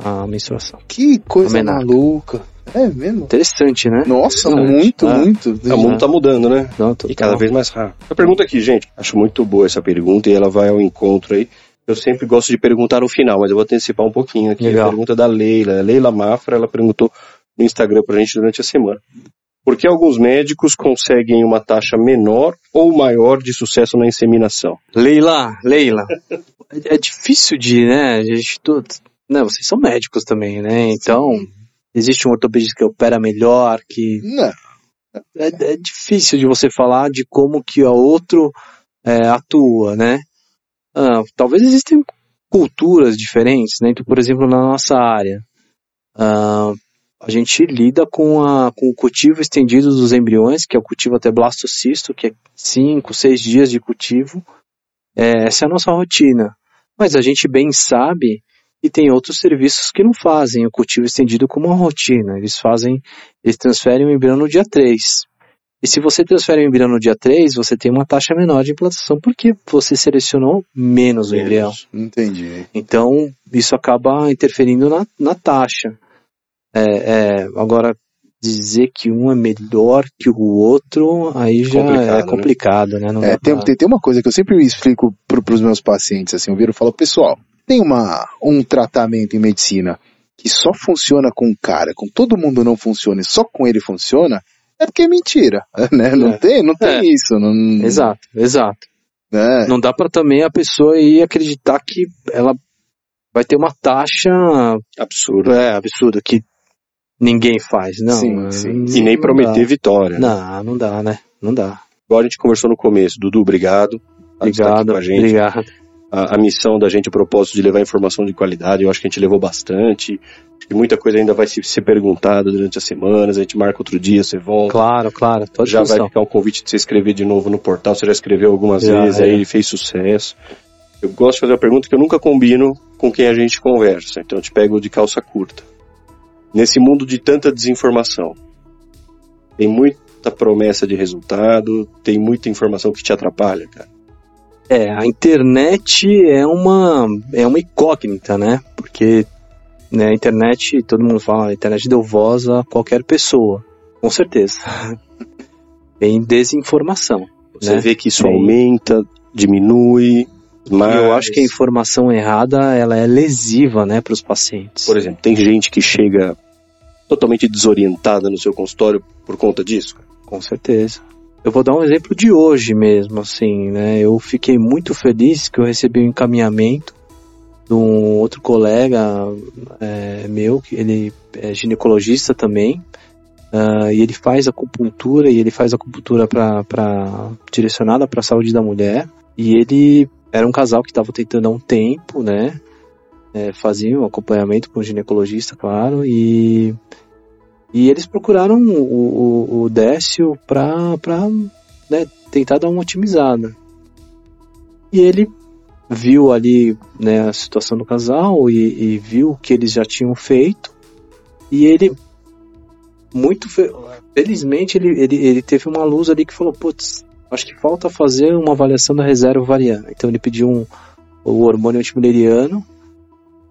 a, a menstruação. Que coisa A maluca. É mesmo? Interessante, né? Nossa, Interessante. muito, Ah, muito. O mundo tá mudando, né? Não, E cada vez mais rápido. A pergunta aqui, gente, acho muito boa essa pergunta e ela vai ao encontro aí. Eu sempre gosto de perguntar no final, mas eu vou antecipar um pouquinho aqui. Legal. A pergunta da Leila. A Leila Mafra, ela perguntou no Instagram pra gente durante a semana. Por que alguns médicos conseguem uma taxa menor ou maior de sucesso na inseminação? Leila, Leila. é, é difícil de, né? A gente tudo. Né, vocês são médicos também, né? Então, existe um ortopedista que opera melhor, que Não, é, é difícil de você falar de como que o outro é, atua, né? Ah, talvez existem culturas diferentes, né? Então, por exemplo, na nossa área, ah, a gente lida com, a, com o cultivo estendido dos embriões, que é o cultivo até blastocisto, que é 5, 6 dias de cultivo. É, essa é a nossa rotina. Mas a gente bem sabe que tem outros serviços que não fazem o cultivo estendido como uma rotina. Eles fazem, eles transferem o embrião no dia 3. E se você transfere o embrião no dia 3, você tem uma taxa menor de implantação, porque você selecionou menos o embrião. entendi. Então, isso acaba interferindo na, na taxa. É, é, agora, dizer que um é melhor que o outro, aí já Complicado, é né? complicado, né? Não É, tem, tem uma coisa que eu sempre explico para os meus pacientes, assim, eu viro e falo, pessoal, tem uma, um tratamento em medicina que só funciona com um cara, com todo mundo não funciona e só com ele funciona, é porque é mentira, né? Não É. tem, não tem É. isso. Não, Exato, exato. né? Não dá pra também a pessoa ir acreditar que ela vai ter uma taxa Absurdo. é, absurda que ninguém faz, não. Sim, é, sim. E nem não prometer dá. vitória. né? Não, não dá, né? Não dá. Igual a gente conversou no começo. Dudu, obrigado. por estar aqui Obrigado, com a gente. obrigado. A, a missão da gente, o propósito de levar informação de qualidade, eu acho que a gente levou bastante. Acho que muita coisa ainda vai se, ser perguntada durante as semanas. A gente marca outro dia, você volta. Claro, claro, já vai ficar o convite de você escrever de novo no portal. Você já escreveu algumas Já, vezes, é. aí fez sucesso. Eu gosto de fazer uma pergunta que eu nunca combino com quem a gente conversa, então eu te pego de calça curta. Nesse mundo de tanta desinformação, tem muita promessa de resultado, tem muita informação que te atrapalha, cara. É, a internet é uma é uma incógnita, né? Porque né, a internet, todo mundo fala, a internet deu voz a qualquer pessoa, com certeza. Tem desinformação. Você né? vê que isso Tem. aumenta, diminui, mas... Eu acho que a informação errada ela é lesiva, né, para os pacientes. Por exemplo, tem gente que chega totalmente desorientada no seu consultório por conta disso. Com certeza. Eu vou dar um exemplo de hoje mesmo, assim, né? Eu fiquei muito feliz que eu recebi um encaminhamento de um outro colega é, meu, que ele é ginecologista também, ah, e ele faz acupuntura, e ele faz acupuntura pra, pra, direcionada para a saúde da mulher, e ele era um casal que estava tentando há um tempo, né? É, fazia um acompanhamento com o ginecologista, claro, e e eles procuraram o, o, o Décio pra né, tentar dar uma otimizada. E ele viu ali né, a situação do casal e, e viu o que eles já tinham feito. E ele, muito fe- felizmente, ele, ele, ele teve uma luz ali que falou: Putz, acho que falta fazer uma avaliação da reserva ovariana. Então ele pediu um, o hormônio antimileriano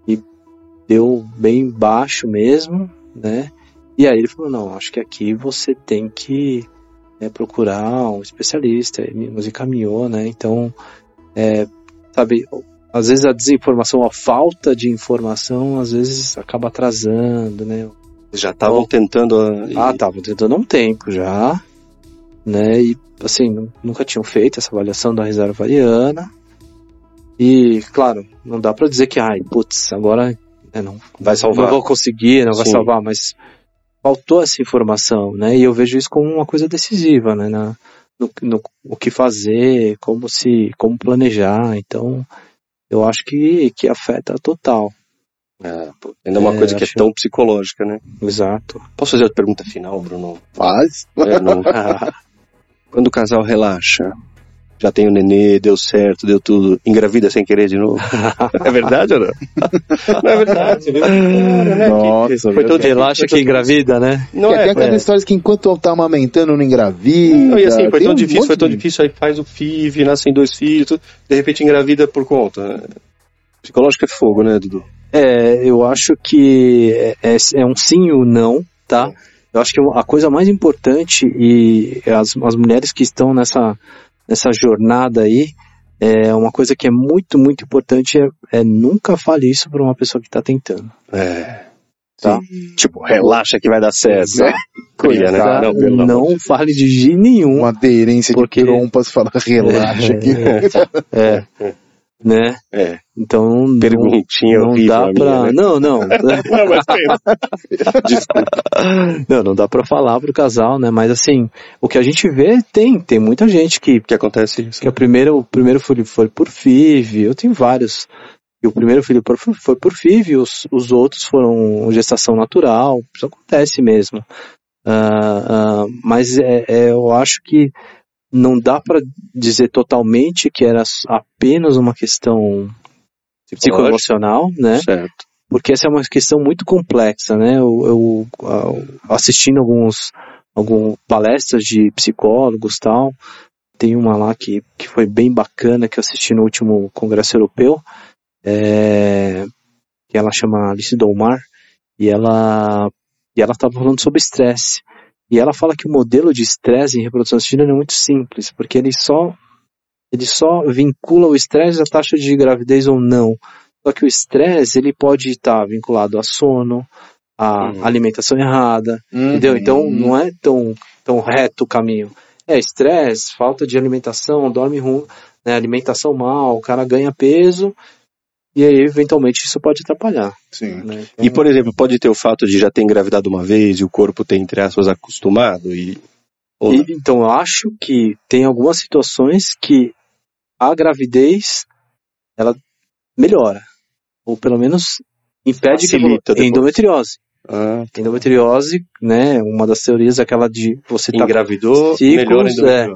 e deu bem baixo mesmo, né? E aí ele falou, não, acho que aqui você tem que né, procurar um especialista, ele nos encaminhou, né? Então, é, sabe, às vezes a desinformação, a falta de informação, às vezes acaba atrasando, né? Já estavam tentando. A... Ah, estavam tentando há um tempo já, né? E assim, nu- nunca tinham feito essa avaliação da reserva ovariana. E, claro, não dá pra dizer que, ai, putz, agora né, não Vai salvar. não vou conseguir, não vai Sim. salvar, mas faltou essa informação, né? E eu vejo isso como uma coisa decisiva, né? Na, no, no- o que fazer, como se, como planejar. Então, eu acho que, que afeta total. Pô, ainda é uma É, coisa que acho- é tão psicológica, né? Exato. Posso fazer a pergunta final, Bruno? Faz. É, não. Quando o casal relaxa, já tem o nenê, deu certo, deu tudo, engravida sem querer de novo. é verdade ou não? Não é verdade, viu? Cara, né? Nossa, foi todo Relaxa que engravida, né? Não Tem é, aquelas é. histórias que enquanto tá amamentando não engravida. Não, e assim, foi tão um difícil, foi tão de- difícil, aí faz o FIV, nascem dois filhos, tudo, de repente engravida por conta. Psicológico é fogo, né, Dudu? É, eu acho que é, é, é um sim e um não, tá? Eu acho que a coisa mais importante e as, as mulheres que estão nessa, nessa jornada aí, é uma coisa que é muito, muito importante é, é nunca fale isso para uma pessoa que está tentando. É. Tá. Tipo, relaxa que vai dar certo. É. Cria, né? Tá? Não, Não fale de jeito nenhum. Uma aderência Porque- de trompas, fala, relaxa aqui. É, né? É, Então não, perguntinha não dá a pra. minha, né? Não, não. Não. Não, não dá pra falar pro casal, né? Mas assim, o que a gente vê, tem, tem muita gente que, que acontece isso? que a primeira, o primeiro filho foi por FIV, eu tenho vários. E o primeiro filho foi por FIV, os, os outros foram gestação natural, isso acontece mesmo. Ah, ah, mas é, é, eu acho que não dá pra dizer totalmente que era apenas uma questão psicoemocional, né? Certo. porque essa é uma questão muito complexa, né? Eu, eu, assistindo alguns algum palestras de psicólogos tal, tem uma lá que, que foi bem bacana que eu assisti no último congresso europeu, é, que ela chama Alice Dolmar e ela E ela estava falando sobre estresse. E ela fala que o modelo de estresse em reprodução assistida é muito simples, porque ele só ele só vincula o estresse à taxa de gravidez ou não. Só que o estresse ele pode estar vinculado a sono, a Uhum. alimentação errada, entendeu? Então não é tão tão reto o caminho. É estresse, falta de alimentação, dorme ruim, né, alimentação mal, o cara ganha peso e aí eventualmente isso pode atrapalhar. Sim. Né? E, por exemplo, pode ter o fato de já ter engravidado uma vez e o corpo ter, entre aspas, acostumado e... Ou E, então, eu acho que tem algumas situações que a gravidez ela melhora, ou pelo menos impede Facilita que endometriose. Ah, Endometriose, né, uma das teorias é aquela de você tá engravidou, ciclos, melhor é.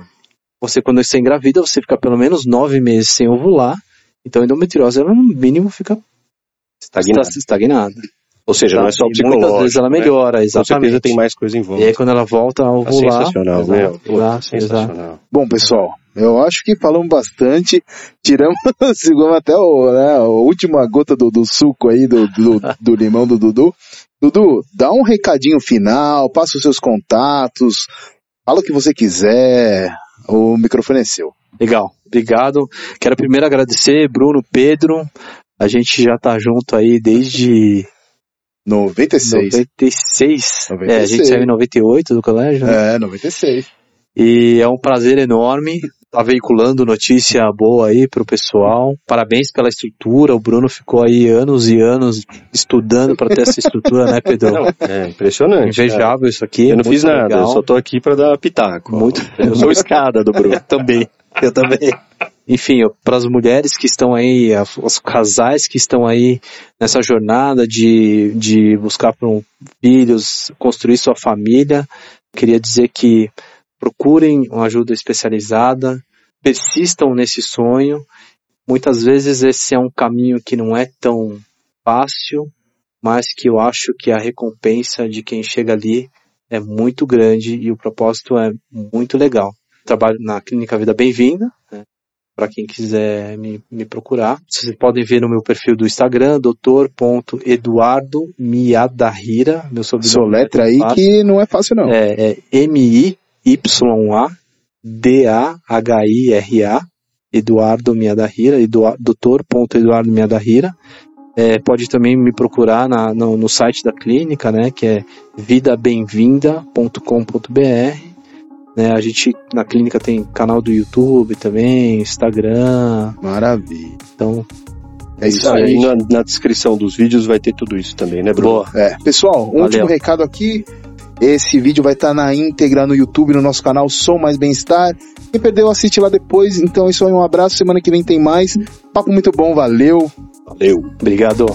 você quando você engravida, você fica pelo menos nove meses sem ovular, então a endometriose ela no mínimo fica Estagnado. está- estagnada. Ou seja, não é só E psicológico. Muitas vezes ela né? melhora, Com certeza exatamente. tem mais coisa em E volta. aí quando ela volta a Tá ovular, sensacional. Pô, exato, exato. sensacional. Bom, pessoal, eu acho que falamos bastante. Tiramos, seguramos até o, né, a última gota do, do suco aí, do, do, do limão do Dudu. Dudu, dá um recadinho final, passa os seus contatos, fala o que você quiser. O microfone é seu. Legal, obrigado. Quero primeiro agradecer, Bruno, Pedro. A gente já tá junto aí desde 96. 96. 96. É, a gente saiu em 98 do colégio, né? É, 96. E é um prazer enorme estar veiculando notícia boa aí pro pessoal. Parabéns pela estrutura. O Bruno ficou aí anos e anos estudando para ter essa estrutura, né, Pedro? Não, é impressionante. cara. Invejável isso aqui. Eu não fiz nada, legal. eu só tô aqui pra dar pitaco. Muito. Eu sou escada do Bruno. também. Eu também. Enfim, para as mulheres que estão aí, os casais que estão aí nessa jornada de, de buscar por um, filhos, construir sua família, queria dizer que procurem uma ajuda especializada, persistam nesse sonho. Muitas vezes esse é um caminho que não é tão fácil, mas que eu acho que a recompensa de quem chega ali é muito grande e o propósito é muito legal trabalho na Clínica Vida Bem-vinda, né? para quem quiser me, me procurar. Vocês podem ver no meu perfil do Instagram, doutor.eduardo.miadahira, meu sobrenome. Soletra aí fácil. que não é fácil não. É, é M-I-Y-A-D-A-H-I-R-A, Eduardo Miadahira, Eduard, doutor.eduardo Miadahira. É, pode também me procurar na, no, no site da clínica, né, que é vidabemvinda.com.br. Né, a gente na clínica tem canal do YouTube também, Instagram, Maravilha. então É isso Ah, aí. na, na descrição dos vídeos vai ter tudo isso também, né, Bruno? boa. É, pessoal, um Valeu. último recado aqui. Esse vídeo vai estar na íntegra no YouTube, no nosso canal Som Mais Bem-Estar. Quem perdeu, assiste lá depois. Então é isso aí, um abraço. Semana que vem tem mais. Papo muito bom, valeu. Valeu. Obrigado.